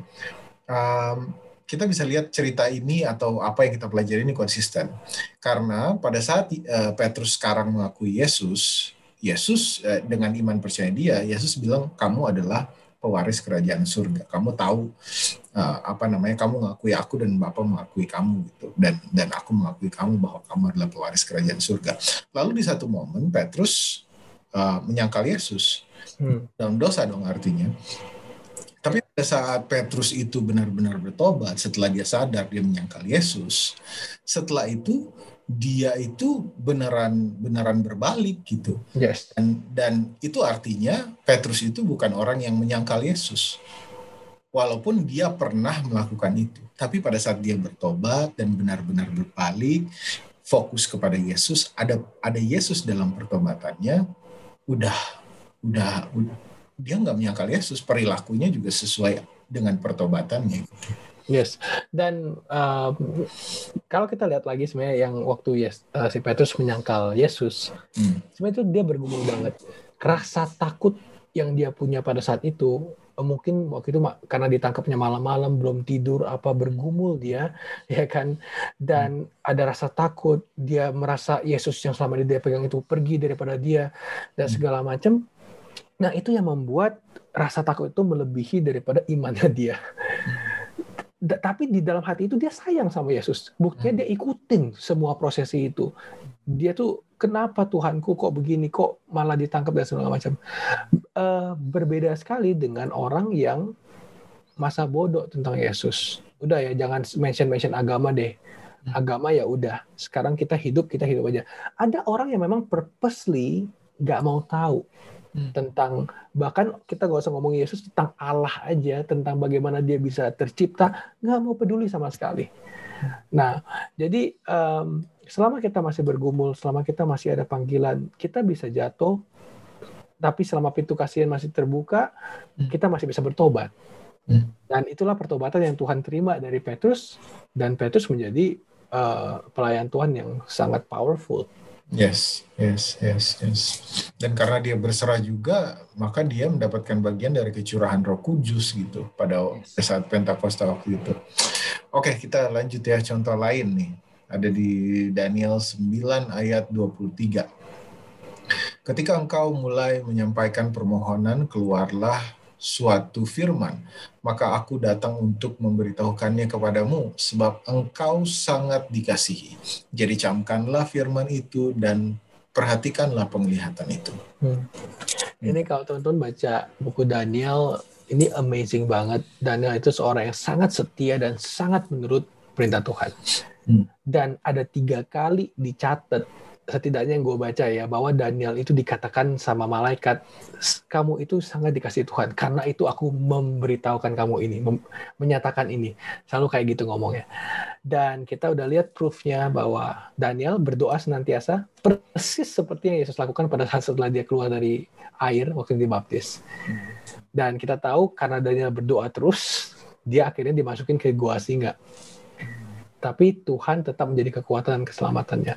um, kita bisa lihat cerita ini atau apa yang kita pelajari ini konsisten. Karena pada saat uh, Petrus sekarang mengakui Yesus, Yesus uh, dengan iman percaya dia, Yesus bilang kamu adalah pewaris kerajaan surga. Kamu tahu uh, apa namanya? Kamu mengakui aku dan Bapa mengakui kamu gitu. Dan dan aku mengakui kamu bahwa kamu adalah pewaris kerajaan surga. Lalu di satu momen Petrus uh, menyangkal Yesus hmm. dalam dosa dong artinya tapi pada saat Petrus itu benar-benar bertobat, setelah dia sadar dia menyangkal Yesus, setelah itu dia itu beneran beneran berbalik gitu. Yes. Dan dan itu artinya Petrus itu bukan orang yang menyangkal Yesus. Walaupun dia pernah melakukan itu, tapi pada saat dia bertobat dan benar-benar berbalik, fokus kepada Yesus, ada ada Yesus dalam pertobatannya, udah udah, udah dia nggak menyangkal Yesus, perilakunya juga sesuai dengan pertobatannya. Yes, dan um, kalau kita lihat lagi sebenarnya yang waktu yes, uh, si Petrus menyangkal Yesus, hmm. sebenarnya itu dia bergumul banget. Rasa takut yang dia punya pada saat itu uh, mungkin waktu itu karena ditangkapnya malam-malam belum tidur apa bergumul dia ya kan dan hmm. ada rasa takut dia merasa Yesus yang selama ini dia pegang itu pergi daripada dia dan hmm. segala macam Nah, itu yang membuat rasa takut itu melebihi daripada imannya dia. Da, tapi di dalam hati itu dia sayang sama Yesus. Buktinya dia ikutin semua prosesi itu. Dia tuh kenapa Tuhanku kok begini, kok malah ditangkap dan segala macam. Uh, berbeda sekali dengan orang yang masa bodoh tentang Yesus. Udah ya, jangan mention-mention agama deh. Agama ya udah. Sekarang kita hidup, kita hidup aja. Ada orang yang memang purposely nggak mau tahu hmm. tentang bahkan kita gak usah ngomong Yesus tentang Allah aja tentang bagaimana dia bisa tercipta nggak mau peduli sama sekali nah jadi um, selama kita masih bergumul selama kita masih ada panggilan kita bisa jatuh tapi selama pintu kasihan masih terbuka, hmm. kita masih bisa bertobat. Hmm. Dan itulah pertobatan yang Tuhan terima dari Petrus, dan Petrus menjadi uh, pelayan Tuhan yang sangat powerful. Yes, yes, yes, yes. Dan karena dia berserah juga, maka dia mendapatkan bagian dari kecurahan Roh Kudus gitu pada yes. saat Pentakosta waktu itu. Oke, kita lanjut ya contoh lain nih. Ada di Daniel 9 ayat 23. Ketika engkau mulai menyampaikan permohonan, keluarlah suatu firman, maka aku datang untuk memberitahukannya kepadamu, sebab engkau sangat dikasihi. Jadi camkanlah firman itu dan perhatikanlah penglihatan itu. Hmm. Ini kalau teman-teman baca buku Daniel, ini amazing banget. Daniel itu seorang yang sangat setia dan sangat menurut perintah Tuhan. Hmm. Dan ada tiga kali dicatat setidaknya yang gue baca ya bahwa Daniel itu dikatakan sama malaikat kamu itu sangat dikasih Tuhan karena itu aku memberitahukan kamu ini menyatakan ini. Selalu kayak gitu ngomongnya. Dan kita udah lihat proofnya bahwa Daniel berdoa senantiasa persis seperti yang Yesus lakukan pada saat setelah dia keluar dari air waktu dibaptis. Dan kita tahu karena Daniel berdoa terus dia akhirnya dimasukin ke gua singa tapi Tuhan tetap menjadi kekuatan dan keselamatannya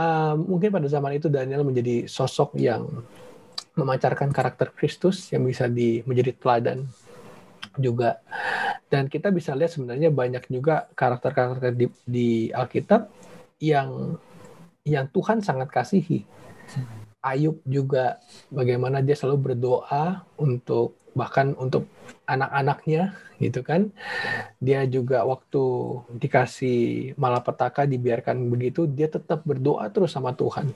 uh, mungkin pada zaman itu Daniel menjadi sosok yang memancarkan karakter Kristus yang bisa di, menjadi teladan juga. Dan kita bisa lihat sebenarnya banyak juga karakter-karakter di, di Alkitab yang yang Tuhan sangat kasihi. Ayub juga bagaimana dia selalu berdoa untuk bahkan untuk anak-anaknya gitu kan. Dia juga waktu dikasih malapetaka dibiarkan begitu dia tetap berdoa terus sama Tuhan.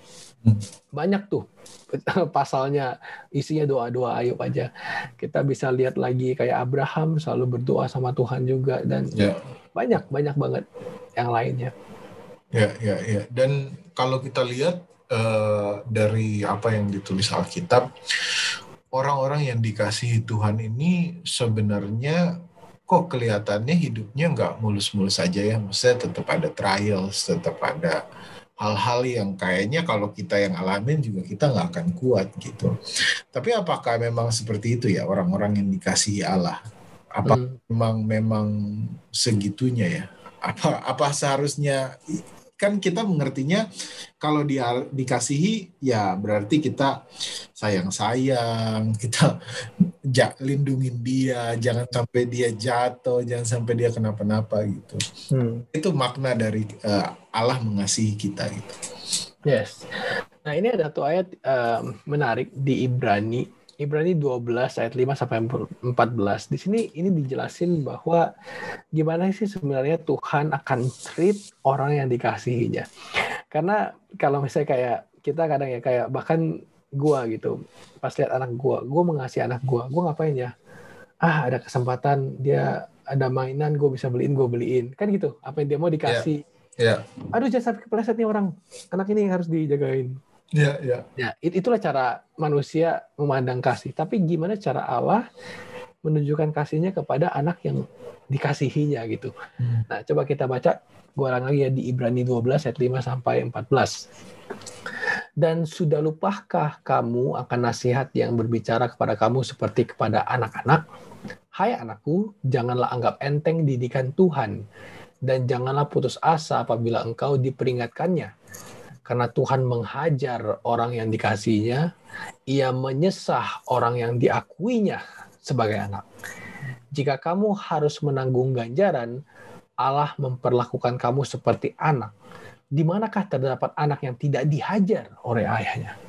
Hmm. banyak tuh pasalnya isinya doa-doa Ayub aja. Kita bisa lihat lagi kayak Abraham selalu berdoa sama Tuhan juga dan yeah. banyak banyak banget yang lainnya. Ya ya ya. Dan kalau kita lihat uh, dari apa yang ditulis Alkitab orang-orang yang dikasihi Tuhan ini sebenarnya kok kelihatannya hidupnya nggak mulus-mulus saja ya. Maksudnya tetap ada trials, tetap ada hal-hal yang kayaknya kalau kita yang alamin juga kita nggak akan kuat gitu. Tapi apakah memang seperti itu ya orang-orang yang dikasihi Allah? Apa hmm. memang memang segitunya ya? Apa apa seharusnya kan kita mengertinya kalau dia dikasihi ya berarti kita sayang-sayang, kita ja, lindungin dia, jangan sampai dia jatuh, jangan sampai dia kenapa-napa gitu. Hmm. Itu makna dari uh, Allah mengasihi kita gitu. Yes. Nah, ini ada satu ayat uh, menarik di Ibrani Ibrani 12 ayat 5 sampai 14. Di sini ini dijelasin bahwa gimana sih sebenarnya Tuhan akan treat orang yang dikasihinya. Karena kalau misalnya kayak kita kadang ya kayak bahkan gua gitu, pas lihat anak gua, gua mengasihi anak gua, gua ngapain ya? Ah, ada kesempatan dia ada mainan, gue bisa beliin, gue beliin. Kan gitu, apa yang dia mau dikasih. Yeah. Yeah. Aduh, jangan sampai kepleset nih orang. Anak ini harus dijagain Ya, ya. Ya, itulah cara manusia memandang kasih. Tapi gimana cara Allah menunjukkan kasihnya kepada anak yang dikasihinya gitu. Hmm. Nah, coba kita baca gua ulang lagi ya di Ibrani 12 ayat 5 sampai 14. Dan sudah lupakah kamu akan nasihat yang berbicara kepada kamu seperti kepada anak-anak? Hai anakku, janganlah anggap enteng didikan Tuhan dan janganlah putus asa apabila engkau diperingatkannya karena Tuhan menghajar orang yang dikasihnya, ia menyesah orang yang diakuinya sebagai anak. Jika kamu harus menanggung ganjaran, Allah memperlakukan kamu seperti anak. Di manakah terdapat anak yang tidak dihajar oleh ayahnya?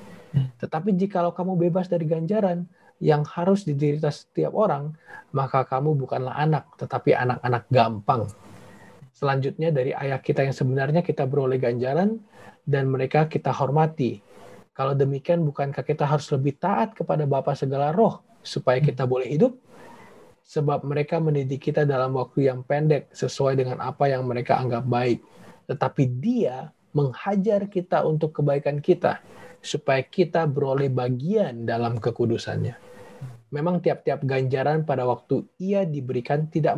Tetapi jikalau kamu bebas dari ganjaran yang harus diderita setiap orang, maka kamu bukanlah anak, tetapi anak-anak gampang. Selanjutnya dari ayah kita yang sebenarnya kita beroleh ganjaran, dan mereka kita hormati. Kalau demikian, bukankah kita harus lebih taat kepada Bapa segala roh supaya kita boleh hidup? sebab mereka mendidik kita dalam waktu yang pendek sesuai dengan apa yang mereka anggap baik. Tetapi Dia menghajar kita untuk kebaikan kita, supaya kita beroleh bagian dalam kekudusannya. Memang tiap-tiap ganjaran pada waktu ia diberikan tidak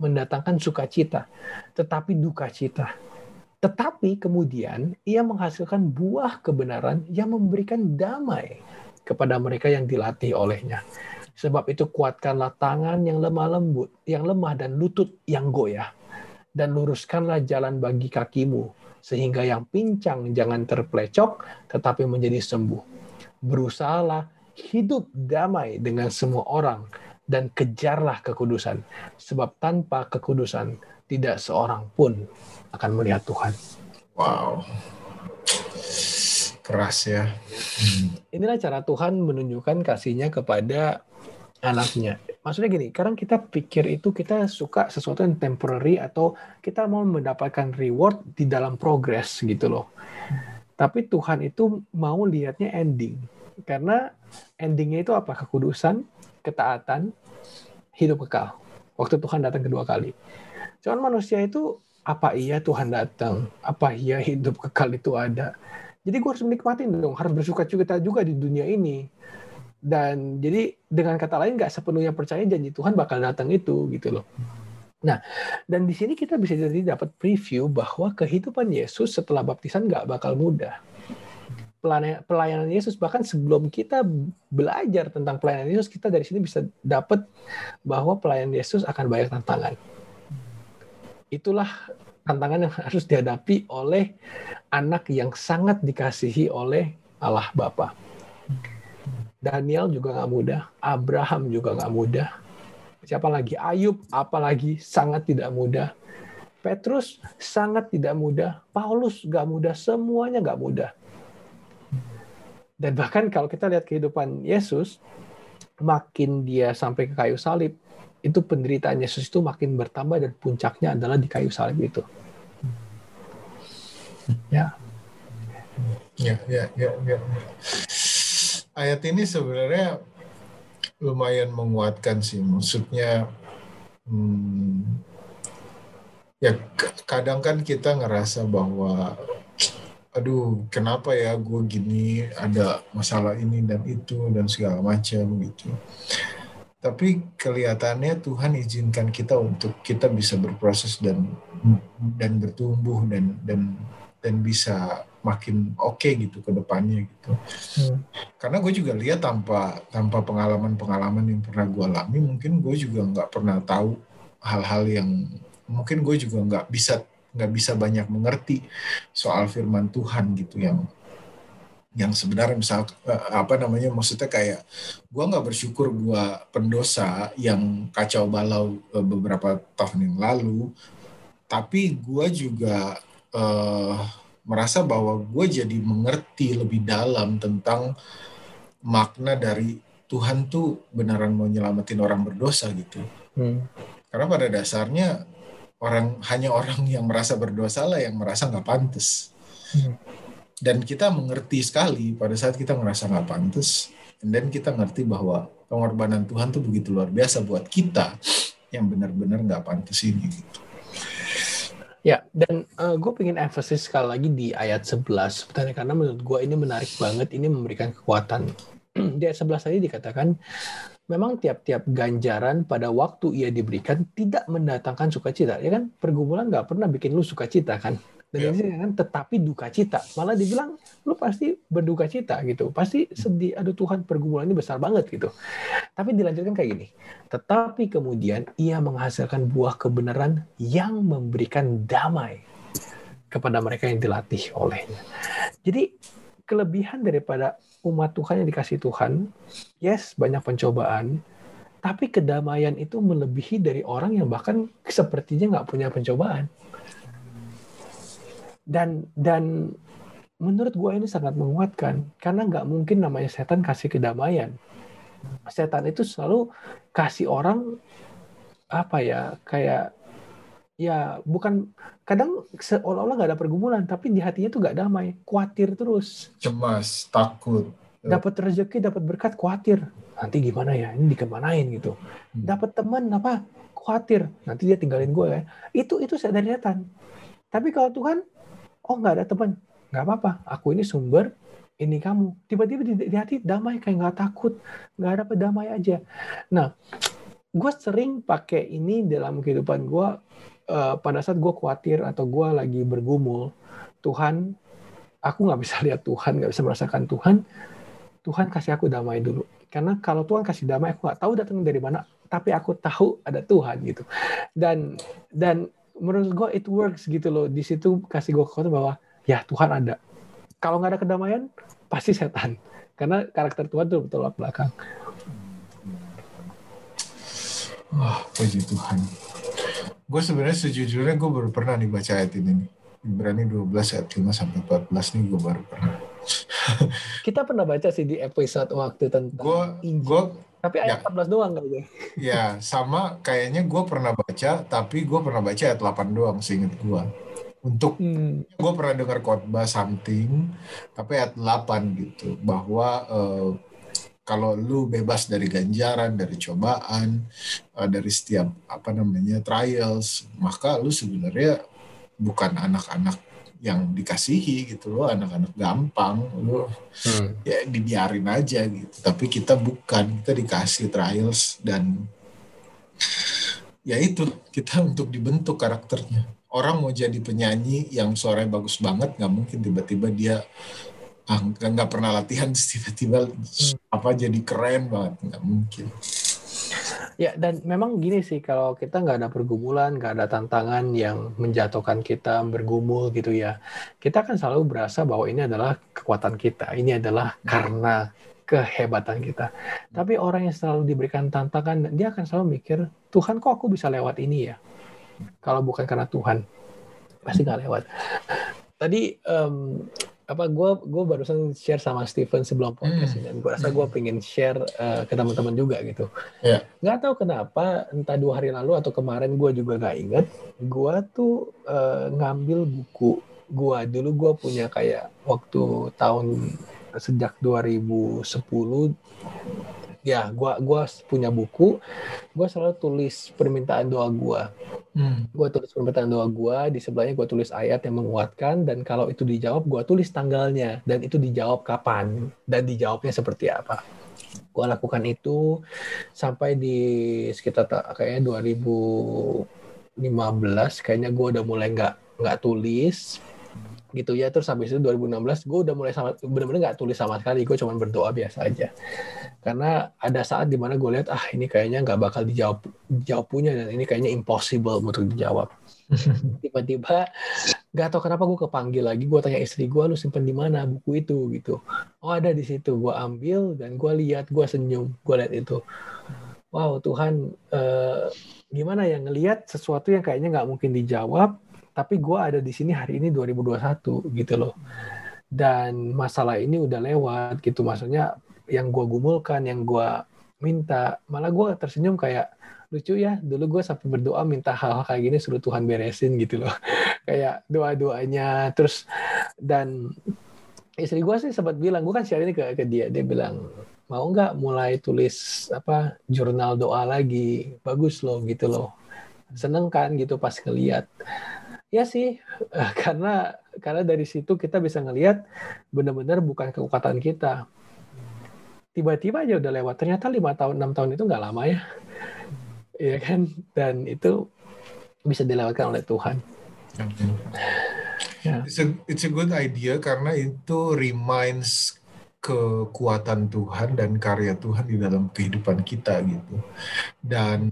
mendatangkan sukacita, tetapi duka cita. Tetapi kemudian ia menghasilkan buah kebenaran yang memberikan damai kepada mereka yang dilatih olehnya. Sebab itu kuatkanlah tangan yang lemah lembut, yang lemah dan lutut yang goyah. Dan luruskanlah jalan bagi kakimu, sehingga yang pincang jangan terplecok, tetapi menjadi sembuh. Berusahalah hidup damai dengan semua orang, dan kejarlah kekudusan. Sebab tanpa kekudusan, tidak seorang pun akan melihat Tuhan. Wow. Keras ya. Inilah cara Tuhan menunjukkan kasihnya kepada anaknya. Maksudnya gini, kadang kita pikir itu kita suka sesuatu yang temporary atau kita mau mendapatkan reward di dalam progress gitu loh. Tapi Tuhan itu mau lihatnya ending. Karena endingnya itu apa? Kekudusan, ketaatan, hidup kekal. Waktu Tuhan datang kedua kali. Cuman manusia itu apa iya Tuhan datang? Apa iya hidup kekal itu ada? Jadi gue harus menikmati dong, harus bersuka cita juga di dunia ini dan jadi dengan kata lain nggak sepenuhnya percaya janji Tuhan bakal datang itu gitu loh. Nah, dan di sini kita bisa jadi dapat preview bahwa kehidupan Yesus setelah baptisan nggak bakal mudah. Pelayanan Yesus bahkan sebelum kita belajar tentang pelayanan Yesus, kita dari sini bisa dapat bahwa pelayanan Yesus akan banyak tantangan. Itulah tantangan yang harus dihadapi oleh anak yang sangat dikasihi oleh Allah Bapa. Daniel juga nggak mudah, Abraham juga nggak mudah. Siapa lagi? Ayub, apalagi sangat tidak mudah. Petrus sangat tidak mudah. Paulus nggak mudah. Semuanya nggak mudah. Dan bahkan kalau kita lihat kehidupan Yesus, makin dia sampai ke kayu salib, itu penderitaan Yesus itu makin bertambah dan puncaknya adalah di kayu salib itu. Ya. Ya, ya, ya, ya ayat ini sebenarnya lumayan menguatkan sih. Maksudnya, hmm, ya kadang kan kita ngerasa bahwa, aduh, kenapa ya gue gini, ada masalah ini dan itu dan segala macam gitu. Tapi kelihatannya Tuhan izinkan kita untuk kita bisa berproses dan dan bertumbuh dan dan dan bisa makin oke okay gitu ke depannya gitu. Hmm. Karena gue juga lihat tanpa tanpa pengalaman-pengalaman yang pernah gue alami, mungkin gue juga nggak pernah tahu hal-hal yang mungkin gue juga nggak bisa nggak bisa banyak mengerti soal firman Tuhan gitu yang yang sebenarnya misal eh, apa namanya maksudnya kayak gue nggak bersyukur gue pendosa yang kacau balau eh, beberapa tahun yang lalu tapi gue juga uh, merasa bahwa gue jadi mengerti lebih dalam tentang makna dari Tuhan tuh beneran mau nyelamatin orang berdosa gitu. Hmm. Karena pada dasarnya orang hanya orang yang merasa berdosa lah yang merasa nggak pantas. Hmm. Dan kita mengerti sekali pada saat kita merasa nggak pantas, dan kita ngerti bahwa pengorbanan Tuhan tuh begitu luar biasa buat kita yang benar-benar nggak pantas ini. Gitu. Ya, dan uh, eh, gue pengen emphasis sekali lagi di ayat 11 sebenarnya karena menurut gue ini menarik banget, ini memberikan kekuatan. di ayat 11 tadi dikatakan, memang tiap-tiap ganjaran pada waktu ia diberikan tidak mendatangkan sukacita. Ya kan, pergumulan nggak pernah bikin lu sukacita kan. Dan yeah. kan tetapi duka cita. Malah dibilang lu pasti berduka cita gitu. Pasti sedih, aduh Tuhan pergumulan ini besar banget gitu. Tapi dilanjutkan kayak gini. Tetapi kemudian ia menghasilkan buah kebenaran yang memberikan damai kepada mereka yang dilatih olehnya. Jadi kelebihan daripada umat Tuhan yang dikasih Tuhan, yes banyak pencobaan, tapi kedamaian itu melebihi dari orang yang bahkan sepertinya nggak punya pencobaan. Dan dan menurut gue ini sangat menguatkan karena nggak mungkin namanya setan kasih kedamaian. Setan itu selalu kasih orang apa ya kayak ya bukan kadang seolah-olah nggak ada pergumulan tapi di hatinya tuh nggak damai khawatir terus. Cemas takut. Dapat rezeki dapat berkat khawatir. Nanti gimana ya? Ini dikemanain gitu. Hmm. dapat teman apa? Khawatir. Nanti dia tinggalin gue ya. Itu itu sadar setan. Tapi kalau Tuhan oh nggak ada teman. Nggak apa-apa. Aku ini sumber ini kamu. Tiba-tiba di, di hati damai kayak nggak takut. Nggak ada damai aja. Nah gue sering pakai ini dalam kehidupan gue eh, pada saat gue khawatir atau gue lagi bergumul Tuhan aku nggak bisa lihat Tuhan nggak bisa merasakan Tuhan Tuhan kasih aku damai dulu. Karena kalau Tuhan kasih damai aku nggak tahu datangnya dari mana tapi aku tahu ada Tuhan gitu. Dan dan menurut gue it works gitu loh. Di situ kasih gue kekuatan bahwa ya Tuhan ada. Kalau nggak ada kedamaian pasti setan. Karena karakter Tuhan tuh bertolak belakang. Wah, puji Tuhan. Gue sebenarnya sejujurnya gue baru pernah nih baca ayat ini nih. Ibrani 12 ayat 5 sampai 14 nih gue baru pernah. kita pernah baca sih di episode waktu tentang Gue Injil. gue tapi ayat 14 doang kayaknya ya sama kayaknya gue pernah baca tapi gue pernah baca ayat 8 doang seinget gue. Untuk hmm. gue pernah dengar khotbah something tapi ayat 8 gitu bahwa eh, kalau lu bebas dari ganjaran, dari cobaan, eh, dari setiap apa namanya trials, maka lu sebenarnya bukan anak-anak yang dikasihi gitu loh, anak-anak gampang, lu Hmm. ya dibiarin aja gitu. Tapi kita bukan, kita dikasih trials dan ya itu kita untuk dibentuk karakternya. Orang mau jadi penyanyi yang suaranya bagus banget, nggak mungkin tiba-tiba dia nggak nggak pernah latihan tiba-tiba apa jadi keren banget, nggak mungkin. Ya, dan memang gini sih, kalau kita nggak ada pergumulan, nggak ada tantangan yang menjatuhkan kita bergumul gitu ya, kita akan selalu berasa bahwa ini adalah kekuatan kita, ini adalah karena kehebatan kita. Tapi orang yang selalu diberikan tantangan, dia akan selalu mikir, Tuhan kok aku bisa lewat ini ya? Kalau bukan karena Tuhan, pasti nggak lewat. Tadi em, apa gue gue barusan share sama Steven sebelum podcast ini, dan gue rasa gue pengen share eh, ke teman-teman juga gitu. Nggak tahu kenapa entah dua hari lalu atau kemarin gue juga nggak inget gue tuh eh, ngambil buku gue dulu gue punya kayak waktu tahun sejak 2010 ya gue gua punya buku. Gue selalu tulis permintaan doa gue Hmm. gue tulis permintaan doa gue di sebelahnya gue tulis ayat yang menguatkan dan kalau itu dijawab gue tulis tanggalnya. Dan itu dijawab kapan dan dijawabnya seperti apa. Gue lakukan itu sampai di sekitar ta- kayaknya 2015 kayaknya gue udah mulai nggak nggak tulis gitu ya. Terus habis itu 2016 gue udah mulai sama benar-benar nggak tulis sama sekali. Gue cuma berdoa biasa aja. Karena ada saat di mana gue lihat ah ini kayaknya nggak bakal dijawab dijawab punya dan ini kayaknya impossible untuk dijawab. Tiba-tiba nggak tahu kenapa gue kepanggil lagi. Gue tanya istri gue lu simpen di mana buku itu? Gitu. Oh ada di situ. Gue ambil dan gue lihat gue senyum gue lihat itu. Wow Tuhan eh, gimana ya ngelihat sesuatu yang kayaknya nggak mungkin dijawab tapi gue ada di sini hari ini 2021 gitu loh. Dan masalah ini udah lewat gitu. Maksudnya yang gue gumulkan yang gue minta malah gue tersenyum kayak lucu ya dulu gue sampai berdoa minta hal-hal kayak gini suruh Tuhan beresin gitu loh. Kayak doa-doanya terus dan istri gue sih sempat bilang gue kan share ini ke, ke dia. Dia bilang mau nggak mulai tulis apa jurnal doa lagi? Bagus loh gitu loh. Seneng kan gitu pas ngeliat ya sih eh, karena karena dari situ kita bisa ngelihat benar-benar bukan kekuatan kita. Tiba-tiba aja udah lewat ternyata lima tahun enam tahun itu nggak lama ya. Ya kan? Dan itu bisa dilewatkan oleh Tuhan. Ya. It's a, it's a good idea karena itu reminds kekuatan Tuhan dan karya Tuhan di dalam kehidupan kita gitu. Dan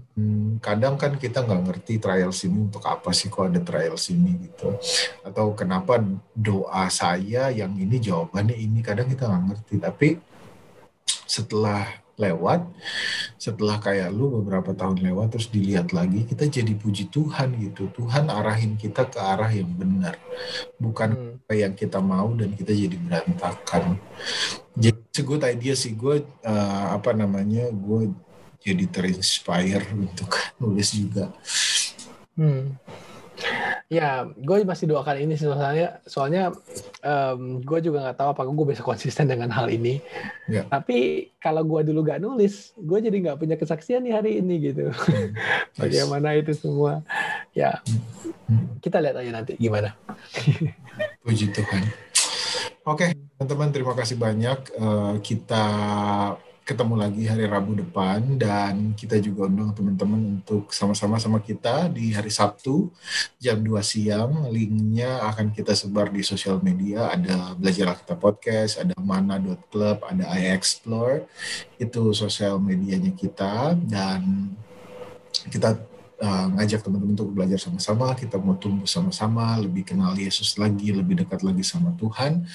kadang kan kita nggak ngerti trials ini untuk apa sih kok ada trials ini gitu. Atau kenapa doa saya yang ini jawabannya ini kadang kita nggak ngerti. Tapi setelah lewat, setelah kayak lu beberapa tahun lewat terus dilihat lagi, kita jadi puji Tuhan gitu. Tuhan arahin kita ke arah yang benar, bukan Hmm. Apa yang kita mau dan kita jadi berantakan. Jadi good idea sih gue eh, apa namanya gue jadi terinspire untuk nulis juga. Hmm. Ya, gue masih doakan ini sih soalnya, soalnya um, gue juga nggak tahu apakah gue bisa konsisten dengan hal ini. Ya. Tapi kalau gue dulu gak nulis, gue jadi nggak punya kesaksian nih hari ini gitu. Hmm. Bagaimana itu semua? Ya, hmm. kita lihat aja nanti gimana. Puji Tuhan. Oke, teman-teman terima kasih banyak. Uh, kita ketemu lagi hari Rabu depan dan kita juga undang teman-teman untuk sama-sama sama kita di hari Sabtu jam 2 siang. Linknya akan kita sebar di sosial media. Ada Belajar Kita Podcast, ada mana.club, ada iExplore. Itu sosial medianya kita dan kita uh, ngajak teman-teman untuk belajar sama-sama, kita mau tumbuh sama-sama, lebih kenal Yesus lagi, lebih dekat lagi sama Tuhan.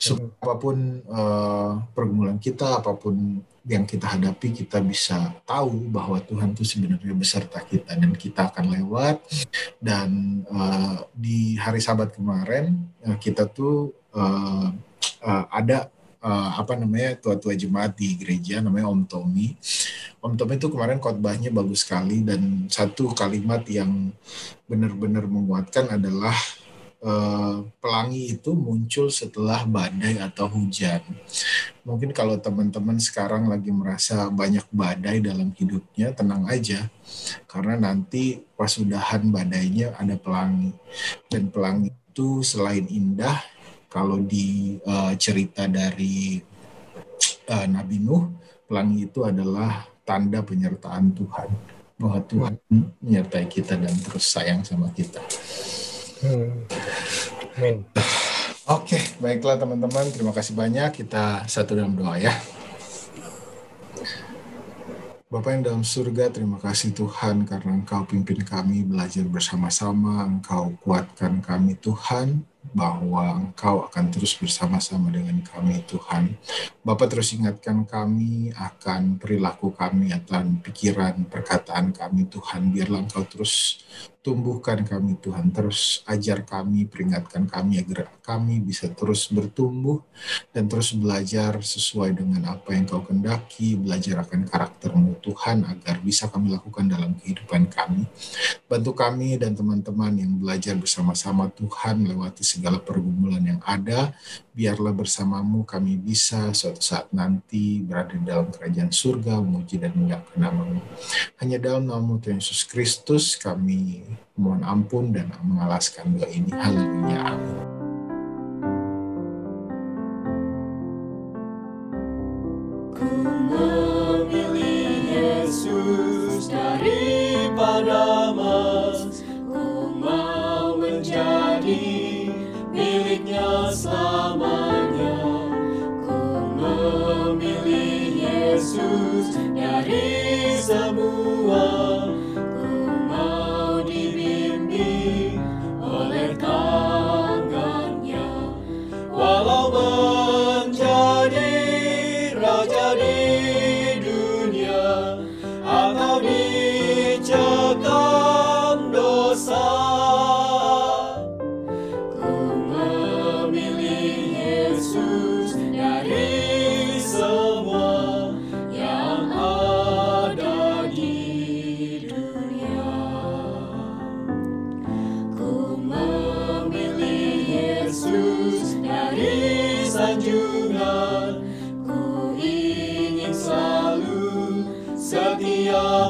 So, apa pun uh, pergumulan kita, apa pun yang kita hadapi kita bisa tahu bahwa Tuhan itu sebenarnya beserta kita dan kita akan lewat dan uh, di hari Sabat kemarin uh, kita tuh uh, uh, ada uh, apa namanya tua-tua jemaat di gereja namanya Om Tommy. Om Tommy itu kemarin khotbahnya bagus sekali dan satu kalimat yang benar-benar menguatkan adalah Eh, pelangi itu muncul setelah badai atau hujan. Mungkin kalau teman-teman sekarang lagi merasa banyak badai dalam hidupnya, tenang aja. Karena nanti pas udahan badainya ada pelangi. Dan pelangi itu selain indah, kalau di uh, cerita dari uh, Nabi Nuh, pelangi itu adalah tanda penyertaan Tuhan. Bahwa Tuhan menyertai kita dan terus sayang sama kita. Hmm. Amin. Oke, baiklah teman-teman. Terima kasih banyak. Kita satu dalam doa ya. Bapak yang dalam surga, terima kasih Tuhan karena Engkau pimpin kami belajar bersama-sama, Engkau kuatkan kami Tuhan, bahwa Engkau akan terus bersama-sama dengan kami Tuhan. Bapak terus ingatkan kami akan perilaku kami, akan pikiran, perkataan kami Tuhan. Biarlah Engkau terus tumbuhkan kami Tuhan, terus ajar kami, peringatkan kami agar kami bisa terus bertumbuh dan terus belajar sesuai dengan apa yang kau kendaki, belajar akan karaktermu Tuhan agar bisa kami lakukan dalam kehidupan kami. Bantu kami dan teman-teman yang belajar bersama-sama Tuhan lewati segala pergumulan yang ada, biarlah bersamamu kami bisa suatu saat nanti berada dalam kerajaan surga, memuji dan menyalakan namamu. Hanya dalam nama Tuhan Yesus Kristus kami mohon ampun dan mengalaskan doa ini. Haleluya. Amin. Yesus daripada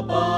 selalu